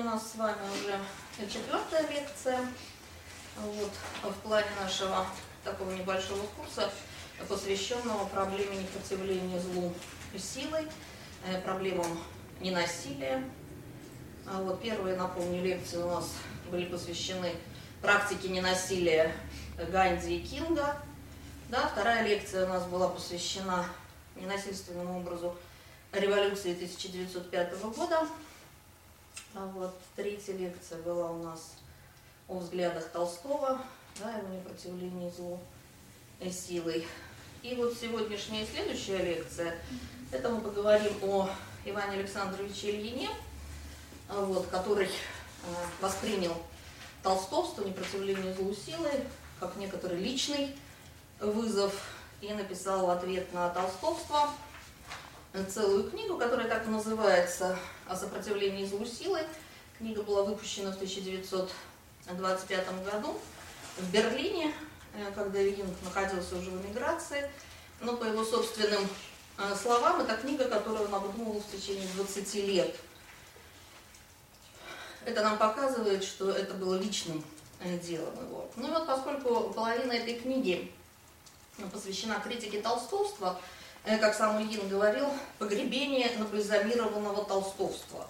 Сегодня у нас с вами уже четвертая лекция. Вот, в плане нашего такого небольшого курса, посвященного проблеме непротивления злу силой, э, проблемам ненасилия. А вот первые, напомню, лекции у нас были посвящены практике ненасилия Ганди и Кинга. Да, вторая лекция у нас была посвящена ненасильственному образу революции 1905 года. А вот третья лекция была у нас о взглядах Толстого, да, его непротивлении злу и силой. И вот сегодняшняя следующая лекция, это мы поговорим о Иване Александровиче Ильине, вот, который э, воспринял толстовство, непротивление злу силой, как некоторый личный вызов, и написал ответ на толстовство – целую книгу, которая так и называется «О сопротивлении злу силы». Книга была выпущена в 1925 году в Берлине, э, когда Юнг находился уже в эмиграции. Но по его собственным э, словам, это книга, которую он обдумывал в течение 20 лет. Это нам показывает, что это было личным э, делом его. Ну и вот поскольку половина этой книги посвящена критике толстовства, как сам Ильин говорил, погребение набальзамированного толстовства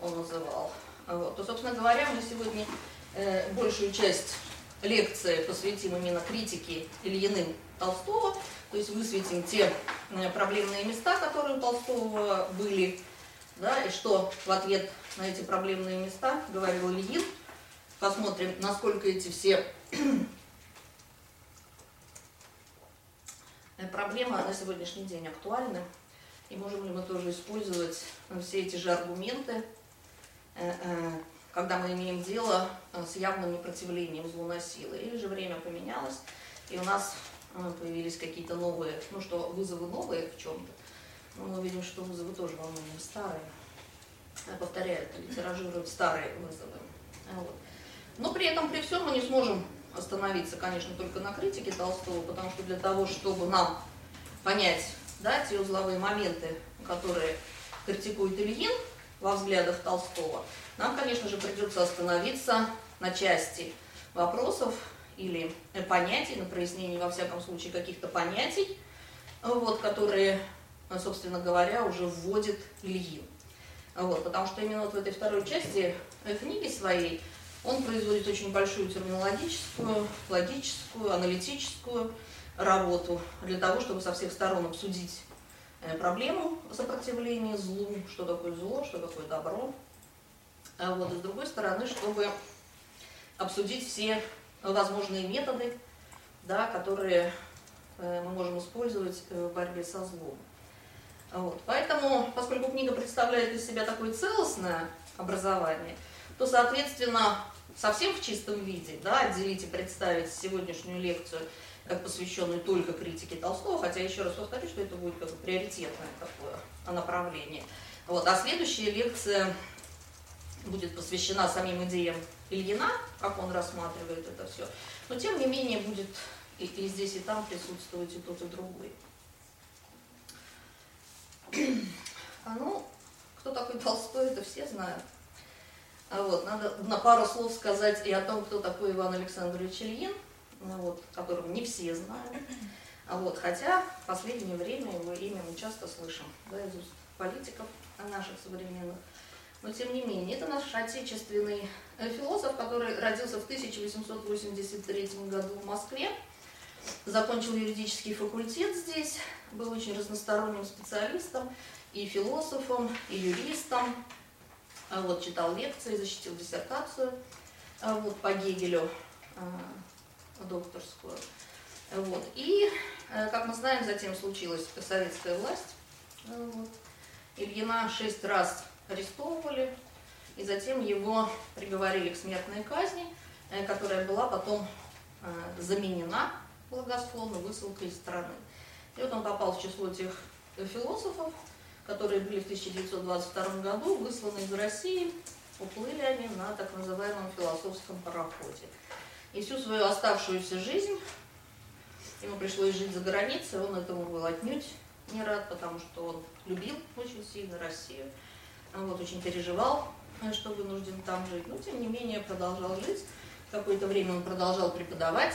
он называл. Вот. То, собственно говоря, мы сегодня э, большую часть лекции посвятим именно критике Ильиным Толстого, то есть высветим те э, проблемные места, которые у Толстого были, да, и что в ответ на эти проблемные места говорил Ильин. Посмотрим, насколько эти все Э, проблема на сегодняшний день актуальна, и можем ли мы тоже использовать э, все эти же аргументы, э, когда мы имеем дело с явным непротивлением злу или же время поменялось, и у нас появились какие-то новые, ну что, вызовы новые в чем-то, но мы видим, что вызовы тоже во многом старые, повторяют или тиражируют старые вызовы. Вот. Но при этом, при всем мы не сможем остановиться, конечно, только на критике Толстого, потому что для того, чтобы нам понять да, те узловые моменты, которые критикует Ильин во взглядах Толстого, нам, конечно же, придется остановиться на части вопросов или понятий, на прояснении, во всяком случае, каких-то понятий, вот, которые, собственно говоря, уже вводит Ильин. Вот, потому что именно вот в этой второй части книги своей он производит очень большую терминологическую, логическую, аналитическую работу для того, чтобы со всех сторон обсудить э, проблему сопротивления злу, что такое зло, что такое добро. А вот, и с другой стороны, чтобы обсудить все возможные методы, да, которые э, мы можем использовать в борьбе со злом. Вот. Поэтому, поскольку книга представляет из себя такое целостное образование, то, соответственно, совсем в чистом виде, да, отделить и представить сегодняшнюю лекцию как посвященную только критике Толстого, хотя еще раз повторю, что это будет как бы приоритетное такое направление. Вот. А следующая лекция будет посвящена самим идеям Ильина, как он рассматривает это все. Но тем не менее будет и, и здесь, и там присутствовать и тот, и другой. А ну, кто такой Толстой, это все знают. А вот, надо на пару слов сказать и о том, кто такой Иван Александрович Ильин, ну вот, которого не все знают. А вот, хотя в последнее время его имя мы часто слышим да, из уст политиков наших современных. Но тем не менее, это наш отечественный э, философ, который родился в 1883 году в Москве, закончил юридический факультет здесь, был очень разносторонним специалистом, и философом, и юристом, вот, читал лекции, защитил диссертацию а вот, по Гегелю, а, докторскую. Вот. И, э, как мы знаем, затем случилась советская власть. Вот. Ильина шесть раз арестовывали, и затем его приговорили к смертной казни, э, которая была потом э, заменена благосклонно высылкой из страны. И вот он попал в число тех философов, которые были в 1922 году высланы из России, уплыли они на так называемом философском пароходе. И всю свою оставшуюся жизнь ему пришлось жить за границей, он этому был отнюдь не рад, потому что он любил очень сильно Россию, вот, очень переживал, что вынужден там жить, но тем не менее продолжал жить. Какое-то время он продолжал преподавать,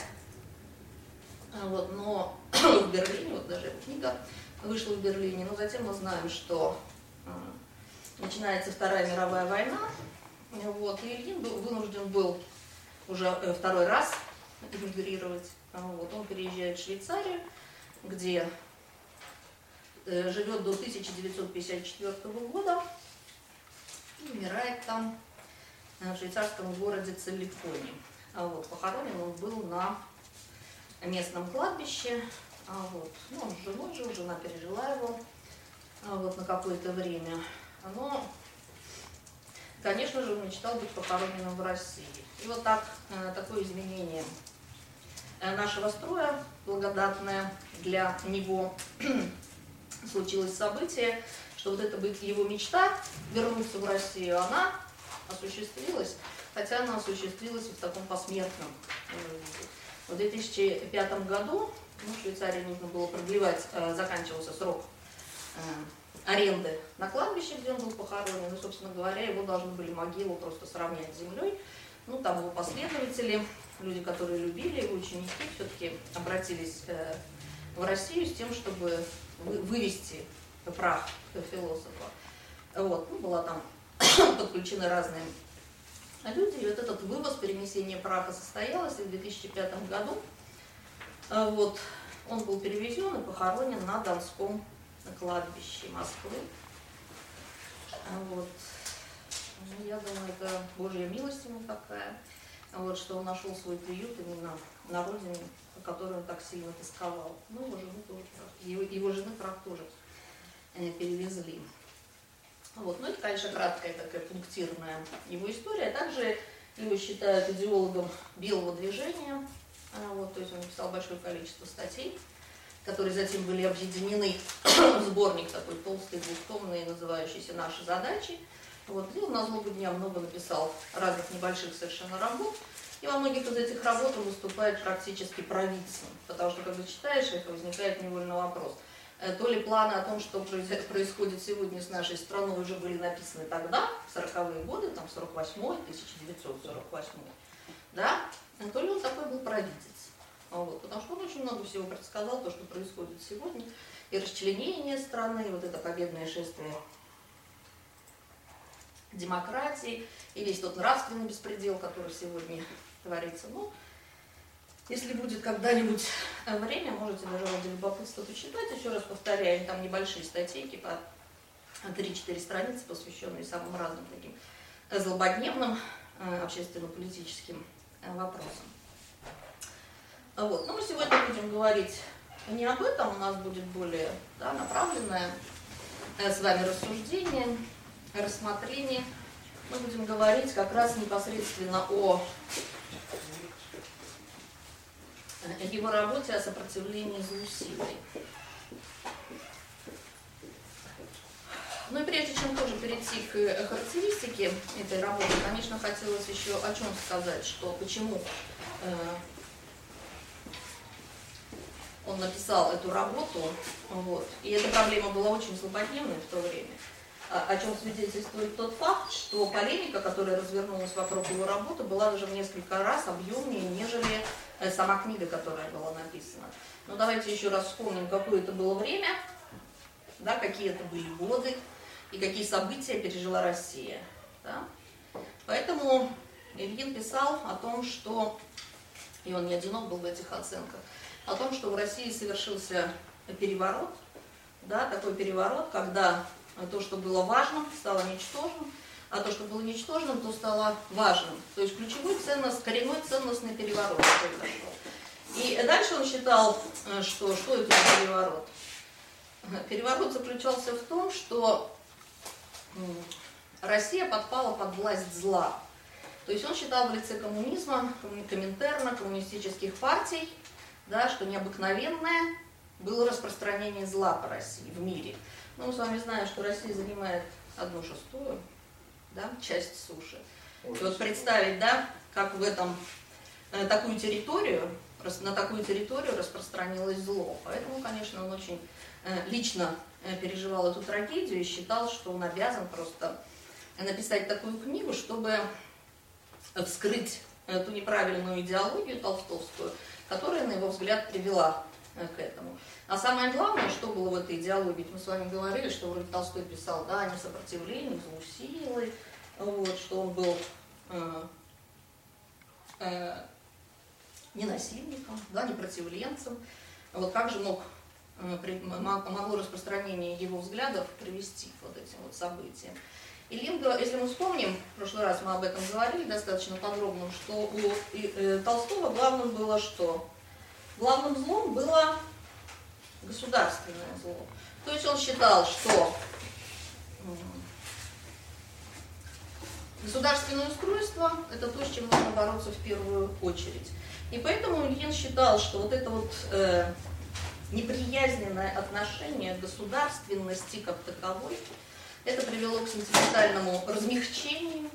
вот, но в Берлине, вот даже эта книга вышла в Берлине, но затем мы знаем, что начинается Вторая мировая война, вот, и Ильин был, вынужден был уже э, второй раз эмигрировать. Вот, он переезжает в Швейцарию, где э, живет до 1954 года и умирает там, э, в швейцарском городе Целлифоне. А вот, похоронен он был на местном кладбище. А вот, ну, он с женой жил, жена пережила его а вот, на какое-то время. Но, конечно же, он мечтал быть похороненным в России. И вот так, э, такое изменение э, нашего строя, благодатное для него, случилось событие, что вот это быть его мечта, вернуться в Россию, она осуществилась, хотя она осуществилась в таком посмертном в 2005 году ну, Швейцарии нужно было продлевать, э, заканчивался срок э, аренды на кладбище, где он был похоронен. И, собственно говоря, его должны были могилу просто сравнять с землей. Ну, там его последователи, люди, которые любили его, ученики, все-таки обратились э, в Россию с тем, чтобы вывести прах философа. Вот, ну, была там подключены разные люди. И вот этот вывоз, перенесение праха состоялось и в 2005 году. А вот, он был перевезен и похоронен на Донском кладбище Москвы. А вот. Ну, я думаю, это Божья милость ему такая, вот, что он нашел свой приют именно на родине, по которой он так сильно тосковал. Ну, его жены тоже, его, его жены прах тоже э, перевезли. Вот. Ну, это, конечно, краткая такая пунктирная его история. Также его считают идеологом белого движения. А, вот, то есть он написал большое количество статей, которые затем были объединены в сборник такой толстый, двухтомный, называющийся «Наши задачи». Вот, где он на злобу дня много написал разных небольших совершенно работ. И во многих из этих работ он выступает практически провидцем, потому что, когда читаешь их, возникает невольно вопрос – Э, то ли планы о том, что происходит сегодня с нашей страной, уже были написаны тогда, в 40-е годы, там 48-й, 1948 да, то ли он такой был провидец. Вот, потому что он очень много всего предсказал, то, что происходит сегодня, и расчленение страны, и вот это победное шествие демократии, и весь тот нравственный беспредел, который сегодня творится. Ну, если будет когда-нибудь время, можете даже ради любопытства почитать. Еще раз повторяю, там небольшие статейки по 3-4 страницы, посвященные самым разным таким злободневным э, общественно-политическим вопросам. Вот. Но мы сегодня будем говорить не об этом, у нас будет более да, направленное с вами рассуждение, рассмотрение. Мы будем говорить как раз непосредственно о его работе о сопротивлении злу силой. Ну и прежде чем тоже перейти к характеристике этой работы, конечно, хотелось еще о чем сказать, что почему э, он написал эту работу, вот, и эта проблема была очень злободневной в то время, о чем свидетельствует тот факт, что полемика, которая развернулась вокруг его работы, была даже в несколько раз объемнее, нежели Э, сама книга, которая была написана. Но давайте еще раз вспомним, какое это было время, да, какие это были годы и какие события пережила Россия. Да? Поэтому Ильин писал о том, что, и он не одинок был в этих оценках, о том, что в России совершился переворот, да, такой переворот, когда то, что было важным, стало ничтожным, а то, что было ничтожным, то стало важным. То есть ключевой ценность, коренной ценностный переворот произошел. И дальше он считал, э, что, что это за переворот. Переворот заключался в том, что Россия подпала под власть зла. То есть он считал в лице коммунизма, коминтерна, коммунистических партий, да, что необыкновенное было распространение зла по России в мире. Ну, мы с вами знаем, что Россия занимает одну шестую да, часть суши. И вот представить, да, как в этом, на э, такую территорию, на такую территорию распространилось зло. Поэтому, конечно, он очень э, лично переживал эту трагедию и считал, что он обязан просто написать такую книгу, чтобы вскрыть эту неправильную идеологию толстовскую, которая, на его взгляд, привела к этому. А самое главное, что было в этой идеологии, мы с вами говорили, что вроде Толстой писал, да, не сопротивление, злу силы, вот, что он был э, э, не насильником, да, не противленцем. Вот как же мог, э, могло распространение его взглядов привести к вот этим вот событиям. И Линга, если мы вспомним, в прошлый раз мы об этом говорили достаточно подробно, что у э, Толстого главным было что? Главным злом было государственное зло. То есть он считал, что государственное устройство – это то, с чем нужно бороться в первую очередь. И поэтому Ильин считал, что вот это вот э, неприязненное отношение к государственности как таковой, это привело к сентиментальному размягчению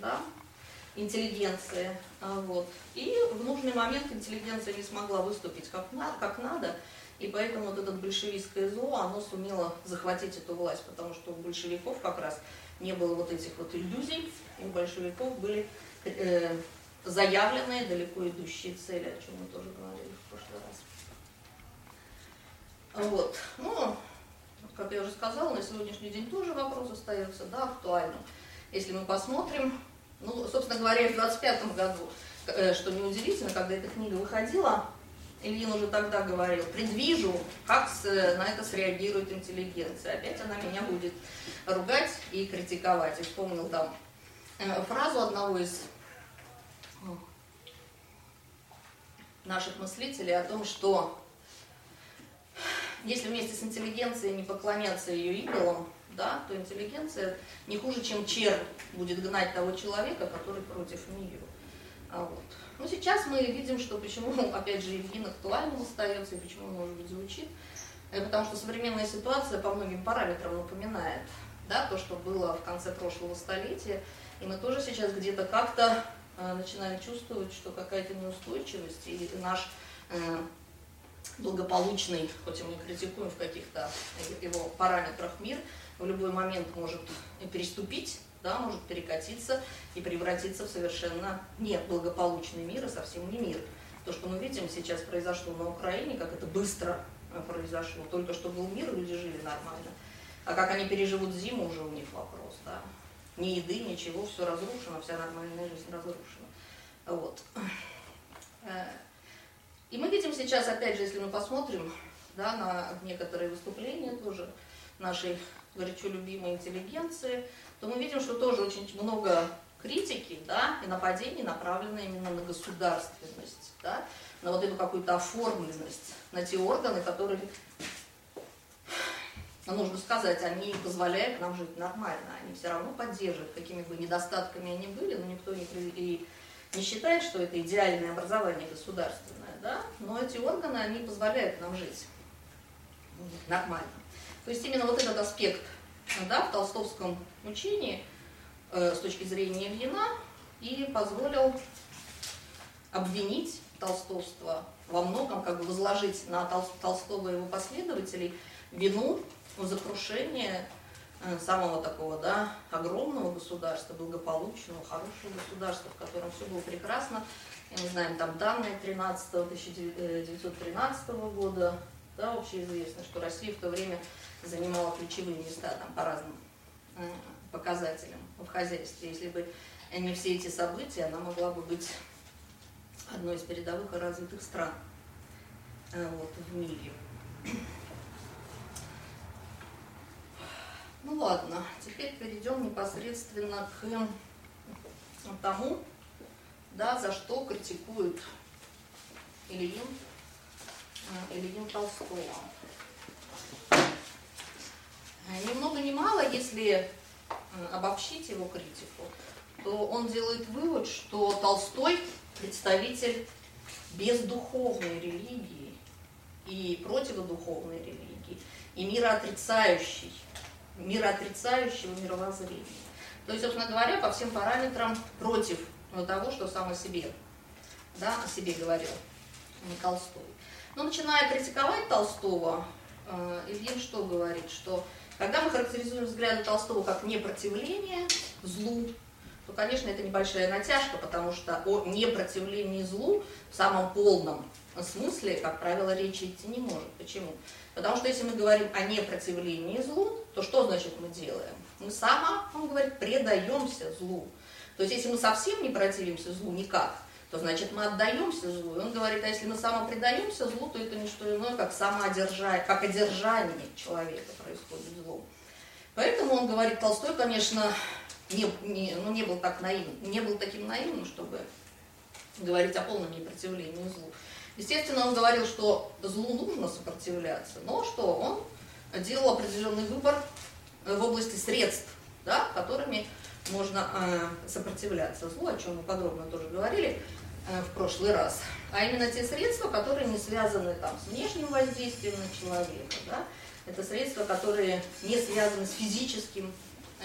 да, интеллигенции. А, вот. И в нужный момент интеллигенция не смогла выступить как, на, как надо, и поэтому вот это большевистское зло, оно сумело захватить эту власть, потому что у большевиков как раз не было вот этих вот иллюзий, у большевиков были э, заявленные далеко идущие цели, о чем мы тоже говорили. Вот. Ну, как я уже сказала, на сегодняшний день тоже вопрос остается да, актуальным. Если мы посмотрим, ну, собственно говоря, в 25 году, э, что неудивительно, когда эта книга выходила, Ильин уже тогда говорил, предвижу, как с, на это среагирует интеллигенция. Опять она меня будет ругать и критиковать. И вспомнил там э, фразу одного из наших мыслителей о том, что если вместе с интеллигенцией не поклоняться ее идолам, да, то интеллигенция не хуже, чем чернь будет гнать того человека, который против нее. А вот. Но сейчас мы видим, что почему, опять же, Ильин актуальным остается, и почему, может быть, звучит. Э, потому что современная ситуация по многим параметрам напоминает да, то, что было в конце прошлого столетия. И мы тоже сейчас где-то как-то э, начинаем чувствовать, что какая-то неустойчивость, и наш э, благополучный, хоть и мы критикуем в каких-то его параметрах мир, в любой момент может переступить да, может перекатиться и превратиться в совершенно неблагополучный мир, и совсем не мир. То, что мы видим сейчас произошло на Украине, как это быстро э, произошло. Только что был мир, люди жили нормально. А как они переживут зиму, уже у них вопрос. Да? Ни еды, ничего, все разрушено, вся нормальная жизнь разрушена. Вот. И мы видим сейчас, опять же, если мы посмотрим да, на некоторые выступления тоже нашей горячо любимой интеллигенции, то мы видим, что тоже очень много критики да, и нападений направлены именно на государственность, да, на вот эту какую-то оформленность, на те органы, которые, ну, нужно сказать, они позволяют нам жить нормально, они все равно поддерживают, какими бы недостатками они были, но никто не, и не считает, что это идеальное образование государственное, да, но эти органы, они позволяют нам жить нормально. То есть именно вот этот аспект да, в толстовском учении э, с точки зрения Ильина и позволил обвинить толстовство во многом, как бы возложить на Тол Толстого и его последователей вину за крушение э, самого такого, да, огромного государства, благополучного, хорошего государства, в котором все было прекрасно. И мы знаем там данные 13 1913 года, да, общеизвестно, что Россия в то время занимала ключевые места там, по разным показателям в хозяйстве. Если бы не все эти события, она могла бы быть одной из передовых и развитых стран э, вот, в мире. Ну ладно, теперь перейдем непосредственно к тому, да, за что критикуют Ильин, Ильин Толстого. Ни много ни мало, если обобщить его критику, то он делает вывод, что Толстой представитель бездуховной религии и противодуховной религии, и мироотрицающий, мироотрицающего мировоззрения. То есть, собственно говоря, по всем параметрам против того, что сам о себе, да, о себе говорил Толстой. Но начиная критиковать Толстого, э, Ильин что говорит, что когда мы характеризуем взгляды Толстого как непротивление злу, то, конечно, это небольшая натяжка, потому что о непротивлении злу в самом полном смысле, как правило, речи идти не может. Почему? Потому что если мы говорим о непротивлении злу, то что значит мы делаем? Мы само, он говорит, предаемся злу. То есть если мы совсем не противимся злу никак, то значит мы отдаемся злу. И он говорит, а если мы самопредаемся злу, то это не что иное, как самоодержание, как одержание человека происходит злом. Поэтому он говорит, Толстой, конечно, не, не, ну, не был так наивным, не был таким наивным, чтобы говорить о полном непротивлении злу. Естественно, он говорил, что злу нужно сопротивляться, но что он делал определенный выбор в области средств, да, которыми можно э, сопротивляться злу, о чем мы подробно тоже говорили э, в прошлый раз. А именно те средства, которые не связаны там, с внешним воздействием на человека. Да? Это средства, которые не связаны с физическим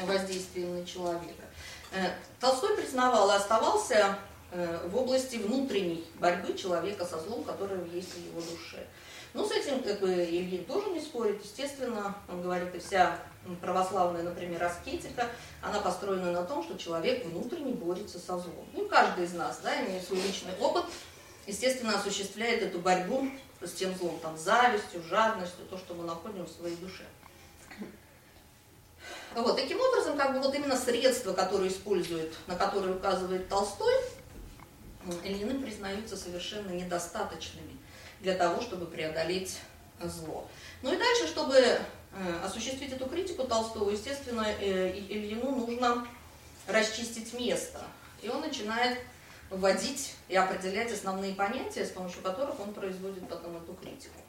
воздействием на человека. Э, Толстой признавал и оставался э, в области внутренней борьбы человека со злом, которое есть в его душе. Ну, с этим как бы Ильин тоже не спорит. Естественно, он говорит, и вся православная, например, аскетика, она построена на том, что человек внутренне борется со злом. Ну, каждый из нас, да, имея свой личный опыт, естественно, осуществляет эту борьбу с тем злом, там, завистью, жадностью, то, что мы находим в своей душе. Вот, таким образом, как бы вот именно средства, которые используют, на которые указывает Толстой, Ильины признаются совершенно недостаточными для того, чтобы преодолеть зло. Ну и дальше, чтобы осуществить эту критику Толстого, естественно, э, Ильину нужно расчистить место. И он начинает вводить и определять основные понятия, с помощью которых он производит потом эту критику.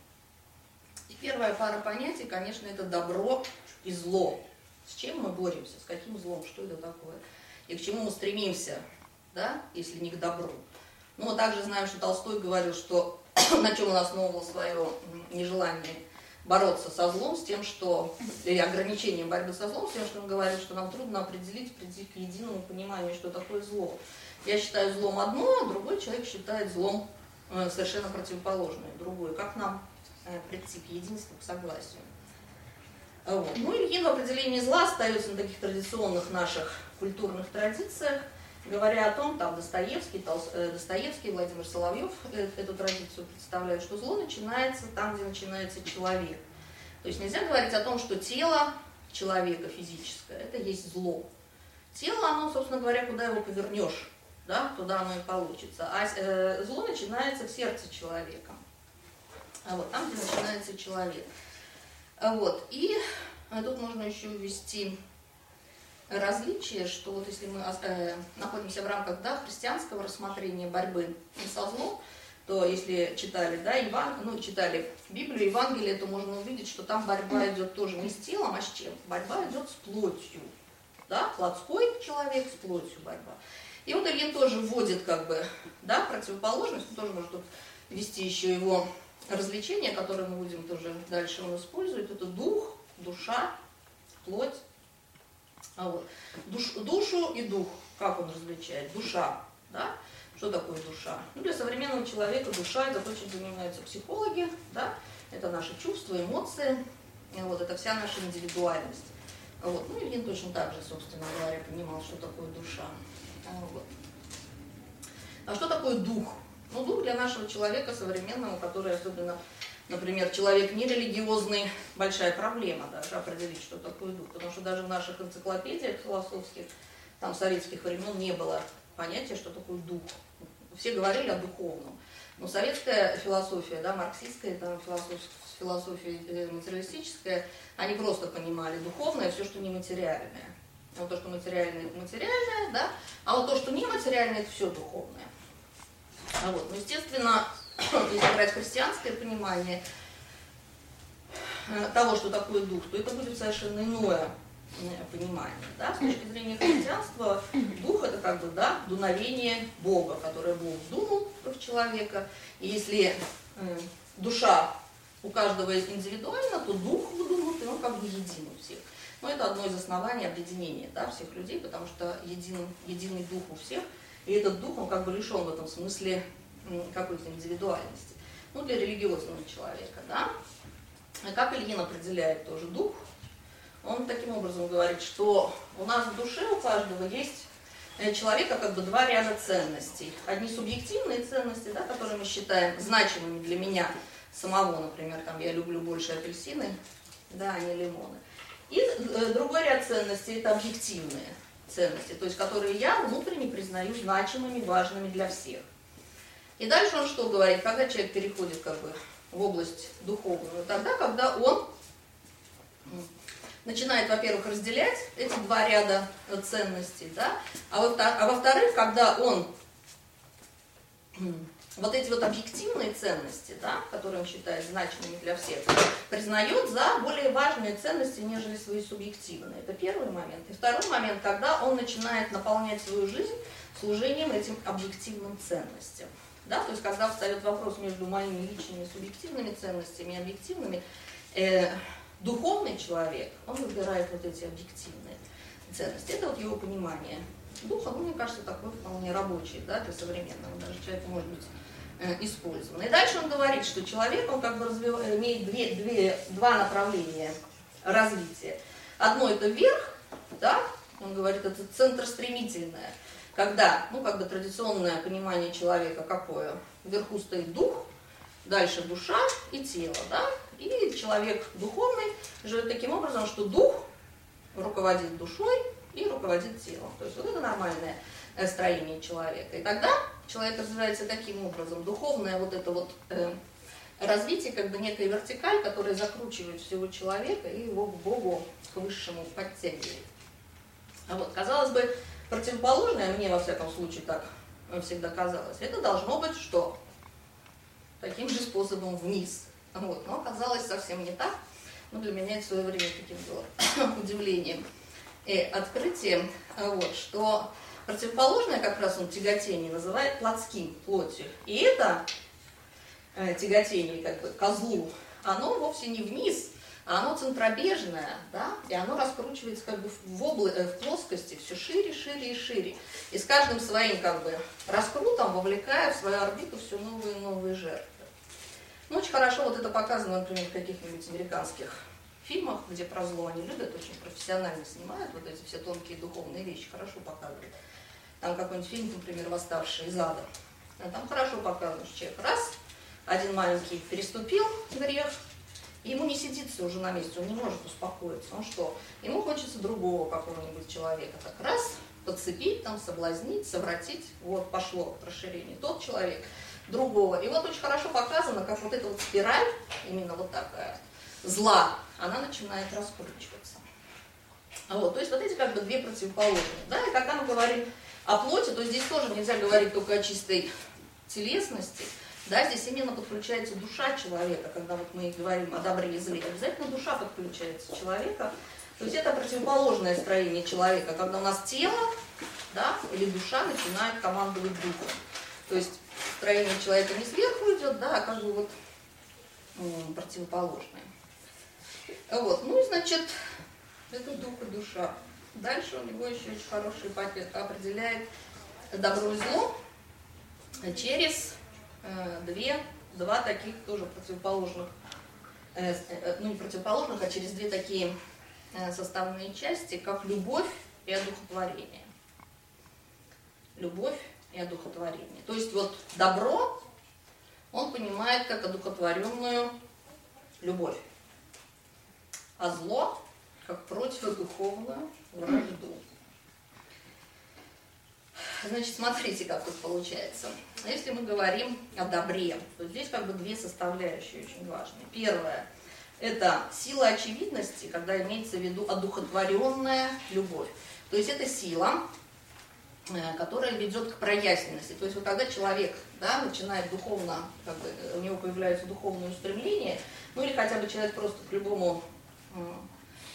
И первая пара понятий, конечно, это добро и зло. С чем мы боремся, с каким злом, что это такое, и к чему мы стремимся, да, если не к добру. Ну, мы также знаем, что Толстой говорил, что на чем он основывал свое нежелание бороться со злом, с тем, что, или ограничением борьбы со злом, с тем, что он говорил, что нам трудно определить, прийти к единому пониманию, что такое зло. Я считаю злом одно, а другой человек считает злом э, совершенно противоположное, другое. Как нам э, прийти к единству, к согласию? Вот. Ну, Ильин в определении зла остается на таких традиционных наших культурных традициях, говоря о том, там Достоевский, Толс, э, Достоевский, Владимир Соловьев э, эту традицию представляют, что зло начинается там, где начинается человек. То есть нельзя говорить о том, что тело человека физическое, это есть зло. Тело, оно, собственно говоря, куда его повернешь, да, туда оно и получится. А э, зло начинается в сердце человека. А вот там, где начинается человек. Вот. И а тут можно еще ввести различие, что вот если мы э, находимся в рамках да, христианского рассмотрения борьбы со злом, то если читали, да, Иван, ну, читали Библию, Евангелие, то можно увидеть, что там борьба идет тоже не с телом, а с чем? Борьба идет с плотью. Да, плотской человек с плотью борьба. И вот Ильин тоже вводит как бы, да, противоположность, он тоже может тут ввести еще его развлечения, которые мы будем тоже дальше он использует, это дух, душа, плоть. А вот. Душ, душу и дух, как он различает? Душа, да? Что такое душа? Ну, для современного человека душа, это то, чем занимаются психологи, да? Это наши чувства, эмоции, вот, это вся наша индивидуальность. Вот. Ну, Ильин точно так же, собственно говоря, понимал, что такое душа. Вот. А что такое дух? Ну, дух для нашего человека современного, который особенно, например, человек нерелигиозный, большая проблема даже определить, что такое дух. Потому что даже в наших энциклопедиях философских, там советских времен не было понятия, что такое дух. Все говорили о духовном. Но советская философия, да, марксистская, там, философия, философия э, материалистическая, они просто понимали духовное все, что нематериальное. Вот то, что материальное, это материальное, да, а вот то, что нематериальное, это все духовное. А вот, ну, естественно, если брать христианское понимание э, того, что такое дух, то это будет совершенно иное э, понимание. Да? С точки зрения христианства, дух это как бы да, дуновение Бога, которое Бог дунул в человека. И если э, душа у каждого индивидуально, то дух выдуманный, он как бы един у всех. Но это одно из оснований объединения да, всех людей, потому что един, единый дух у всех, и этот дух, он как бы лишен в этом смысле какой-то индивидуальности. Ну, для религиозного человека, да. А как Ильин определяет тоже дух? Он таким образом говорит, что у нас в душе у каждого есть э, человека как бы два ряда ценностей. Одни субъективные ценности, да, которые мы считаем значимыми для меня самого, например, там я люблю больше апельсины, да, а не лимоны. И э, другой ряд ценностей это объективные ценности, то есть которые я внутренне признаю значимыми, важными для всех. И дальше он что говорит, когда человек переходит как бы в область духовную, тогда, когда он начинает, во-первых, разделять эти два ряда ценностей, да, а во-вторых, а когда он вот эти вот объективные ценности, да, которые он считает значимыми для всех, признает за более важные ценности, нежели свои субъективные. Это первый момент. И второй момент, когда он начинает наполнять свою жизнь служением этим объективным ценностям. Да, то есть, когда встает вопрос между моими личными субъективными ценностями и объективными, э, духовный человек, он выбирает вот эти объективные ценности. Это вот его понимание духа, ну, мне кажется, такой вполне рабочий, да, для современного даже человека, может быть, Э, использовано. И дальше он говорит, что человек, он как бы развив... имеет две, две, два направления развития. Одно это вверх, да, он говорит, это центр стремительное, когда, ну, как бы традиционное понимание человека какое? Вверху стоит дух, дальше душа и тело, да, и человек духовный живет таким образом, что дух руководит душой и руководит телом. То есть вот это нормальное э, строение человека. И тогда человек развивается таким образом. Духовное вот это вот э, развитие, как бы некая вертикаль, которая закручивает всего человека и его к Богу, к высшему подтягивает. А вот, казалось бы, противоположное, мне во всяком случае так всегда казалось, это должно быть что? Таким же способом вниз. Вот. Но оказалось совсем не так. Но для меня это в свое время таким было удивлением и открытием, вот, что Противоположное как раз он тяготение называет плотским, плотью. И это э, тяготение как бы козлу, оно вовсе не вниз, а оно центробежное, да, и оно раскручивается как бы в, обла... Э, в плоскости все шире, шире и шире. И с каждым своим как бы раскрутом вовлекая в свою орбиту все новые и новые жертвы. Ну, очень хорошо вот это показано, например, в каких-нибудь американских фильмах, где про зло они любят, очень профессионально снимают вот эти все тонкие духовные вещи, хорошо показывают там какой-нибудь фильм, например, «Восставший из ада». А там хорошо показано, что человек раз, один маленький переступил грех, ему не сидится уже на месте, он не может успокоиться. Он что? Ему хочется другого какого-нибудь человека. Так раз, подцепить, там, соблазнить, совратить. Вот пошло расширение. Тот человек другого. И вот очень хорошо показано, как вот эта вот спираль, именно вот такая, зла, она начинает раскручиваться. Вот, то есть вот эти как бы две противоположные. Да? И когда мы говорим о плоти, то здесь тоже нельзя говорить только о чистой телесности. Да, здесь именно подключается душа человека, когда вот мы говорим о добре и зле. Обязательно душа подключается человека. То есть это противоположное строение человека, когда у нас тело да, или душа начинает командовать духом. То есть строение человека не сверху идет, да, а как бы вот противоположное. Вот, ну и значит, это дух и душа. Дальше у него еще очень хороший пакет определяет добро и зло через две, два таких тоже противоположных, э, э, ну не противоположных, а через две такие составные части, как любовь и одухотворение. Любовь и одухотворение. То есть вот добро он понимает как одухотворенную любовь, а зло как противодуховную вражду. Значит, смотрите, как тут получается. Если мы говорим о добре, то здесь как бы две составляющие очень важные. Первое – это сила очевидности, когда имеется в виду одухотворенная любовь. То есть это сила, э, которая ведет к проясненности. То есть вот когда человек да, начинает духовно, как бы, у него появляется духовное устремление, ну или хотя бы человек просто к любому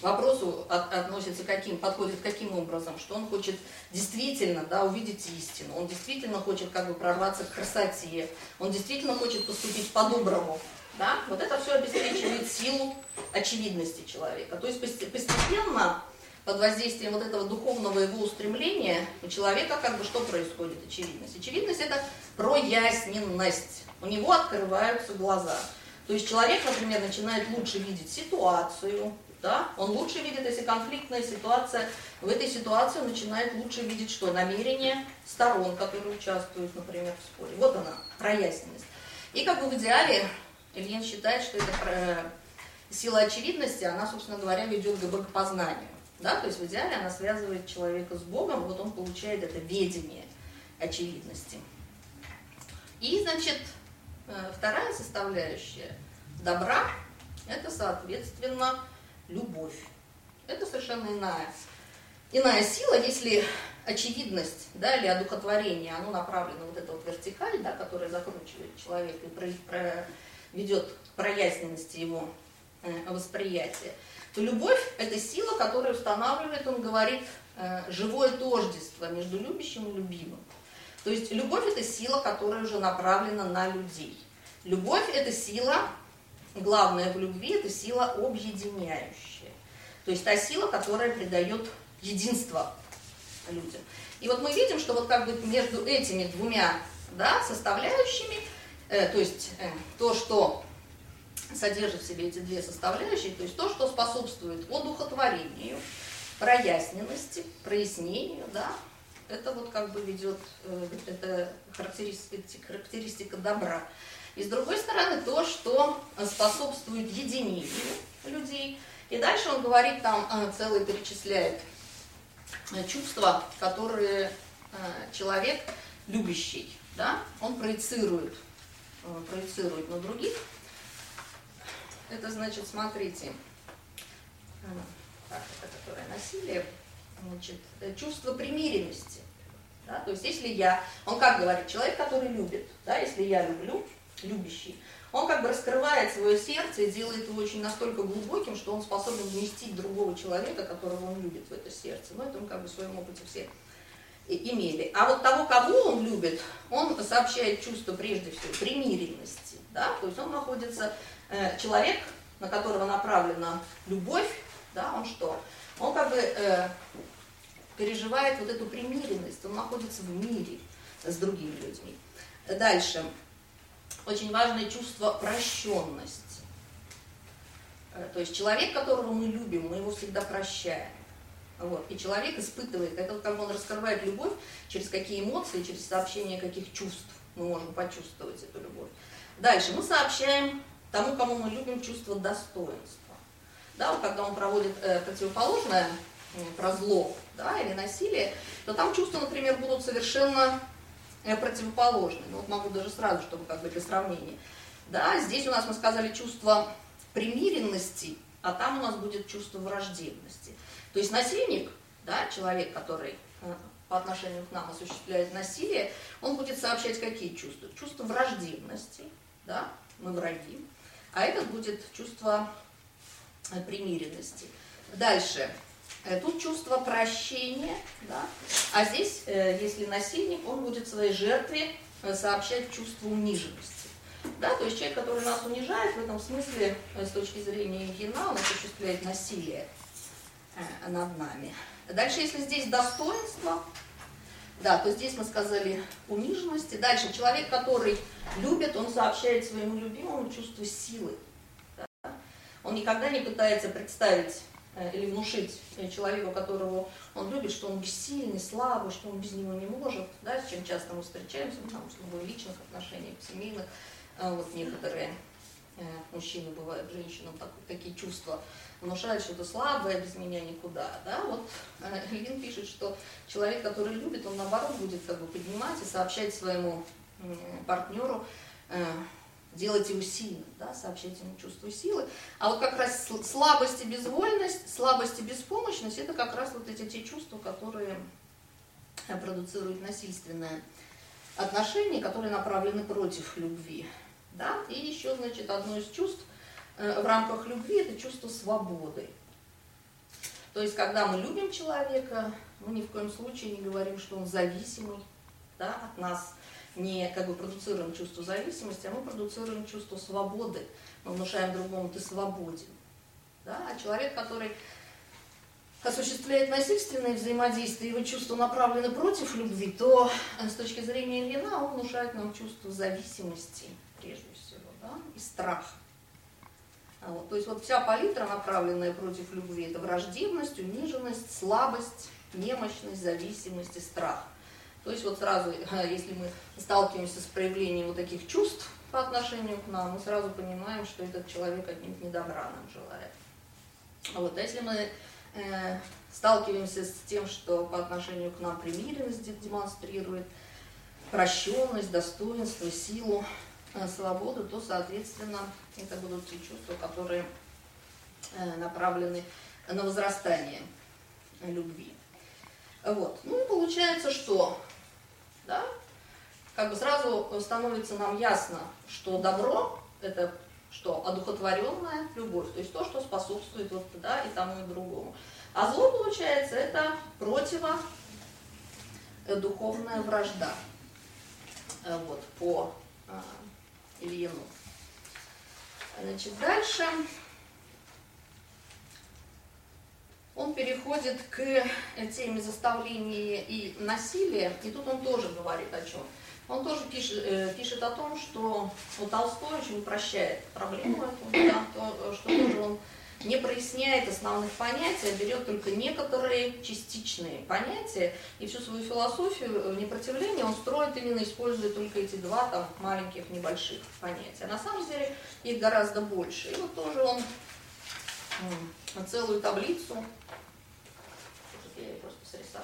вопросу от, относится каким, подходит каким образом, что он хочет действительно да, увидеть истину, он действительно хочет как бы прорваться к красоте, он действительно хочет поступить по-доброму. Да? Вот это все обеспечивает силу очевидности человека. То есть постепенно под воздействием вот этого духовного его устремления у человека как бы что происходит? Очевидность. Очевидность это проясненность. У него открываются глаза. То есть человек, например, начинает лучше видеть ситуацию, да? Он лучше видит, если конфликтная ситуация, в этой ситуации он начинает лучше видеть что? Намерение сторон, которые участвуют, например, в споре. Вот она, проясненность. И как бы в идеале Ильин считает, что эта э, сила очевидности, она, собственно говоря, ведет к богопознанию. Да? То есть в идеале она связывает человека с Богом, вот он получает это ведение очевидности. И, значит, э, вторая составляющая добра, это, соответственно, любовь. Это совершенно иная, иная сила, если очевидность да, или одухотворение, оно направлено вот эта вот вертикаль, да, которая закручивает человека и ведет к проясненности его э, восприятия, то любовь – это сила, которая устанавливает, он говорит, э, живое тождество между любящим и любимым. То есть любовь – это сила, которая уже направлена на людей. Любовь – это сила, главное в любви – это сила объединяющая. То есть та сила, которая придает единство людям. И вот мы видим, что вот как бы между этими двумя да, составляющими, э, то есть э, то, что содержит в себе эти две составляющие, то есть то, что способствует одухотворению, проясненности, прояснению, да, это вот как бы ведет, э, это характеристика, характеристика добра. И с другой стороны, то, что способствует единению людей. И дальше он говорит, там э, целый перечисляет э, чувства, которые э, человек любящий, да, он проецирует, проецирует на других. Это значит, смотрите, так, это которое насилие, значит, чувство примиренности. Да? То есть если я, он как говорит, человек, который любит, да, если я люблю, любящий, он как бы раскрывает свое сердце и делает его очень настолько глубоким, что он способен вместить другого человека, которого он любит в это сердце. Но это мы как бы в своем опыте все имели. А вот того, кого он любит, он сообщает чувство прежде всего примиренности. Да? То есть он находится, э, человек, на которого направлена любовь, да, он что? Он как бы э, переживает вот эту примиренность, он находится в мире с другими людьми. Дальше очень важное чувство прощенности. Э, то есть человек, которого мы любим, мы его всегда прощаем. Вот. И человек испытывает, это как он раскрывает любовь, через какие эмоции, через сообщение каких чувств мы можем почувствовать эту любовь. Дальше мы сообщаем тому, кому мы любим, чувство достоинства. Да, вот когда он проводит э, противоположное про зло да, или насилие, то там чувства, например, будут совершенно противоположны. Ну, вот могу даже сразу, чтобы как бы для сравнения. Да, здесь у нас мы сказали чувство примиренности, а там у нас будет чувство враждебности. То есть насильник, да, человек, который э, по отношению к нам осуществляет насилие, он будет сообщать какие чувства? Чувство враждебности, да, мы враги, а этот будет чувство э, примиренности. Дальше, Э, тут чувство прощения, да? а здесь, э, если насильник, он будет своей жертве э, сообщать чувство униженности. Да? То есть человек, который нас унижает, в этом смысле, с точки зрения Евгена, он осуществляет насилие над нами. Дальше, если здесь достоинство, да, то здесь мы сказали униженности. Дальше человек, который любит, он сообщает своему любимому чувство силы. Да? Он никогда не пытается представить Э, или внушить э, человеку, которого он любит, что он бессильный, слабый, что он без него не может, да, с чем часто мы встречаемся, там, в личных отношениях, семейных, а вот некоторые э, мужчины бывают женщинам так, такие чувства внушают, что ты слабая, без меня никуда, да, вот Левин пишет, что человек, который любит, он наоборот будет как бы поднимать и сообщать своему партнеру делать его сильным, да, сообщать ему чувство силы. А вот как раз слабость и безвольность, слабость и беспомощность, это как раз вот эти те чувства, которые продуцирует насильственное отношение, которые направлены против любви. Да? И еще, значит, одно из чувств э, в рамках любви – это чувство свободы. То есть, когда мы любим человека, мы ни в коем случае не говорим, что он зависимый да, от нас, не как бы продуцируем чувство зависимости, а мы продуцируем чувство свободы. Мы внушаем другому, ты свободен. Да? А человек, который осуществляет насильственное взаимодействие, его чувства направлены против любви, то э, с точки зрения вина он внушает нам чувство зависимости, прежде всего, да, и страха. А вот, то есть вот вся палитра, направленная против любви, это враждебность, униженность, слабость, немощность, зависимость и страх. То есть вот сразу, если мы сталкиваемся с проявлением вот таких чувств по отношению к нам, мы сразу понимаем, что этот человек отнюдь не добра нам желает. Вот, а если мы э, сталкиваемся с тем, что по отношению к нам примиренность демонстрирует, прощенность, достоинство, силу, э, свободу, то, соответственно, это будут те чувства, которые э, направлены на возрастание любви. Вот. Ну получается, что да, как бы сразу становится нам ясно, что добро – это что? Одухотворенная любовь, то есть то, что способствует вот да, и тому, и другому. А зло, получается, это противо э, вражда. Э, вот, по а, Ильину. Значит, дальше он переходит к теме заставления и насилия, и тут он тоже говорит о чем. Он тоже пишет, э, пишет о том, что вот Толстой очень упрощает проблему эту, что тоже он не проясняет основных понятий, а берет только некоторые частичные понятия, и всю свою философию э, непротивления он строит именно используя только эти два там маленьких небольших понятия. На самом деле их гораздо больше. И вот тоже он целую таблицу,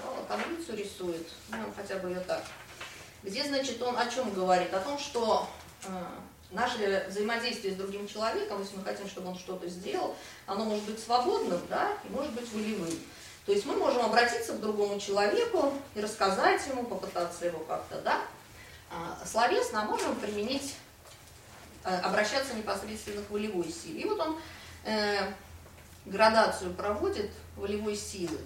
просто срисовала, таблицу рисует, ну, хотя бы ее так где, значит, он о чем говорит? О том, что э, наше взаимодействие с другим человеком, если мы хотим, чтобы он что-то сделал, оно может быть свободным, да, и может быть волевым. То есть мы можем обратиться к другому человеку и рассказать ему, попытаться его как-то, да, а, словесно, можем применить, э, обращаться непосредственно к волевой силе. И вот он э, градацию проводит волевой силы.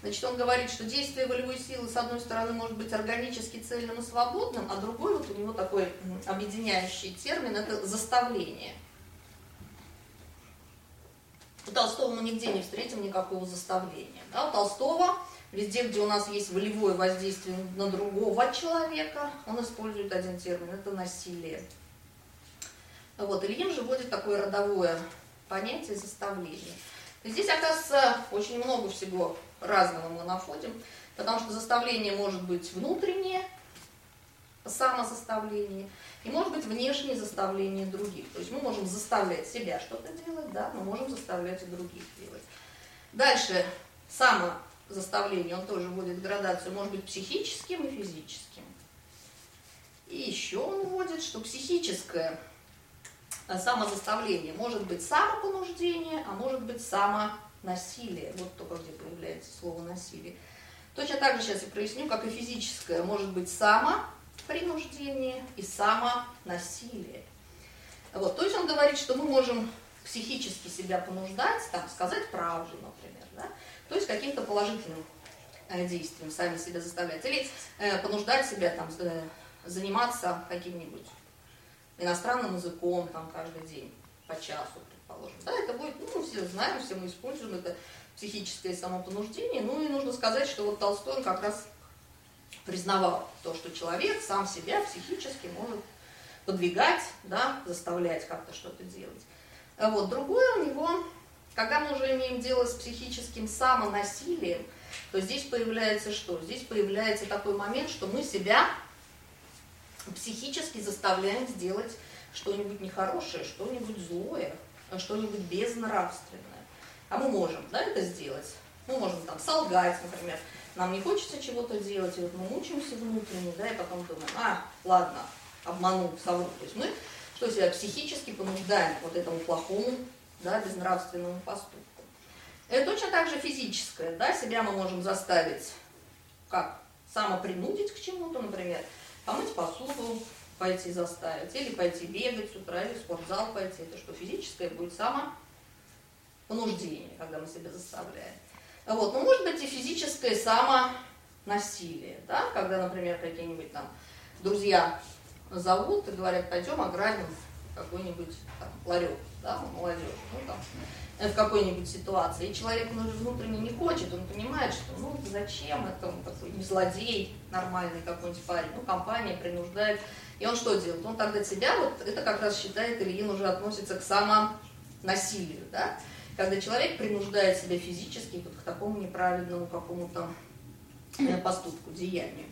Значит, он говорит, что действие волевой силы, с одной стороны, может быть органически цельным и свободным, а другой, вот у него такой объединяющий термин, это заставление. У Толстого мы нигде не встретим никакого заставления. Да? У Толстого везде, где у нас есть волевое воздействие на другого человека, он использует один термин, это насилие. Вот, Ильин же вводит такое родовое понятие заставления. И здесь, оказывается, очень много всего разного мы находим, потому что заставление может быть внутреннее, самозаставление, и может быть внешнее заставление других. То есть мы можем заставлять себя что-то делать, да, мы можем заставлять и других делать. Дальше самозаставление, он тоже вводит градацию, может быть психическим и физическим. И еще он вводит, что психическое самозаставление может быть самопонуждение, а может быть само насилие, вот только где появляется слово насилие. Точно так же сейчас я проясню, как и физическое, может быть самопринуждение и самонасилие. Вот, то есть он говорит, что мы можем психически себя понуждать, там, сказать правду, например, да? то есть каким-то положительным э, действием сами себя заставлять. Или э, понуждать себя там, э, заниматься каким-нибудь иностранным языком там, каждый день по часу, предположим. Да, это будет, ну, все знаем, все мы используем это психическое самопонуждение. Ну и нужно сказать, что вот Толстой он как раз признавал то, что человек сам себя психически может подвигать, да, заставлять как-то что-то делать. А вот другое у него, когда мы уже имеем дело с психическим самонасилием, то здесь появляется что? Здесь появляется такой момент, что мы себя психически заставляем сделать что-нибудь нехорошее, что-нибудь злое, что-нибудь безнравственное. А мы можем да, это сделать. Мы можем там солгать, например. Нам не хочется чего-то делать, и вот мы мучаемся внутренне, да, и потом думаем, а, ладно, обманул, совру. То есть мы что себя психически понуждаем вот этому плохому, да, безнравственному поступку. Это точно так же физическое, да, себя мы можем заставить как? самопринудить к чему-то, например, помыть посуду, пойти заставить, или пойти бегать с утра, или в спортзал пойти. Это что, физическое будет самопонуждение, когда мы себя заставляем. Вот. Но может быть и физическое самонасилие, да? когда, например, какие-нибудь там друзья зовут и говорят, пойдем ограбим какой-нибудь там, ларек, да, молодежь, ну там, в какой-нибудь ситуации. И человек ну, внутренне не хочет, он понимает, что ну зачем это, он такой не злодей нормальный какой-нибудь парень, ну компания принуждает. И он что делает? Он тогда себя, вот это как раз считает, Ильин уже относится к самонасилию, да? Когда человек принуждает себя физически вот к такому неправильному какому-то э, поступку, деянию.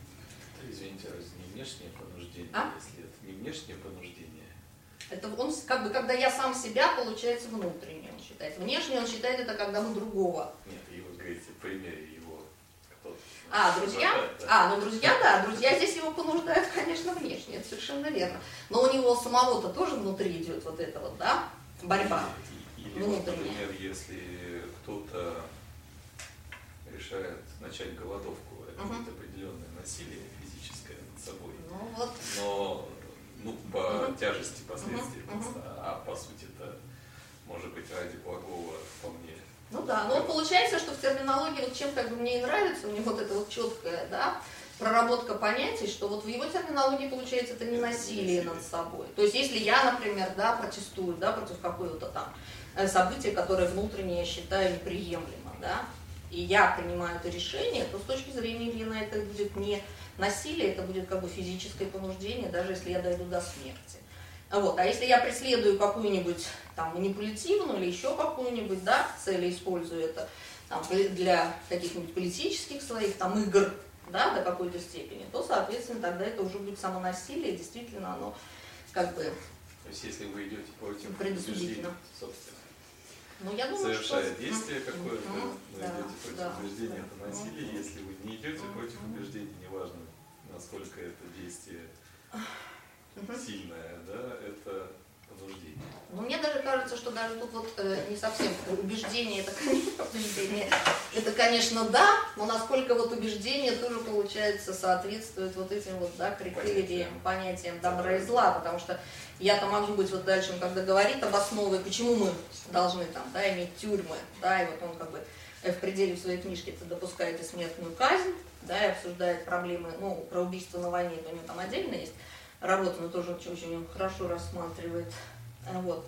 Извините, разве не внешнее понуждение, а? если это не внешнее понуждение? Это он, как бы, когда я сам себя, получается, внутренне он считает. Внешне он считает это, когда мы другого. Нет, и вы говорите, в примере а, друзья? А, ну друзья, да, друзья здесь его понуждают, конечно, внешне, это совершенно верно. Но у него самого-то тоже внутри идет вот это вот, да, борьба. Или, вот, например, если кто-то решает начать голодовку, это угу. определенное насилие физическое над собой. Ну, вот. Но ну, по угу. тяжести последствий, угу. просто, а по сути это может быть ради благого вполне. Ну да, но получается, что в терминологии, вот чем как бы мне и нравится, у него вот это вот четкая, да, проработка понятий, что вот в его терминологии получается это не насилие над собой. То есть если я, например, да, протестую, да, против какого-то там э, события, которое внутренне я считаю неприемлемо, да, и я принимаю это решение, то с точки зрения Ильина это будет не насилие, это будет как бы физическое понуждение, даже если я дойду до смерти. Вот. А если я преследую какую-нибудь там манипулятивную или еще какую-нибудь да, цель, использую это там, для каких-нибудь политических своих там игр, да, до какой-то степени, то, соответственно, тогда это уже будет самонасилие, действительно оно как бы... То есть, если вы идете против предусудительно. собственно, ну, я думаю, совершая что... действие какое-то, mm-hmm. вы да, идете против да, убеждения, да. это насилие. Mm-hmm. Если вы не идете mm-hmm. против убеждений, неважно, насколько это действие сильное, да, это понуждение. Ну, мне даже кажется, что даже тут вот э, не совсем убеждение, это, конечно, убеждение, это, конечно, да, но насколько вот убеждение тоже, получается, соответствует вот этим вот, да, критериям, понятиям. добра и зла, потому что я-то могу быть вот дальше, он когда говорит об основе, почему мы должны там, да, иметь тюрьмы, да, и вот он как бы в пределе своей книжки это допускает и смертную казнь, да, и обсуждает проблемы, ну, про убийство на войне, это у него там отдельно есть работа, но тоже очень, хорошо рассматривает, вот.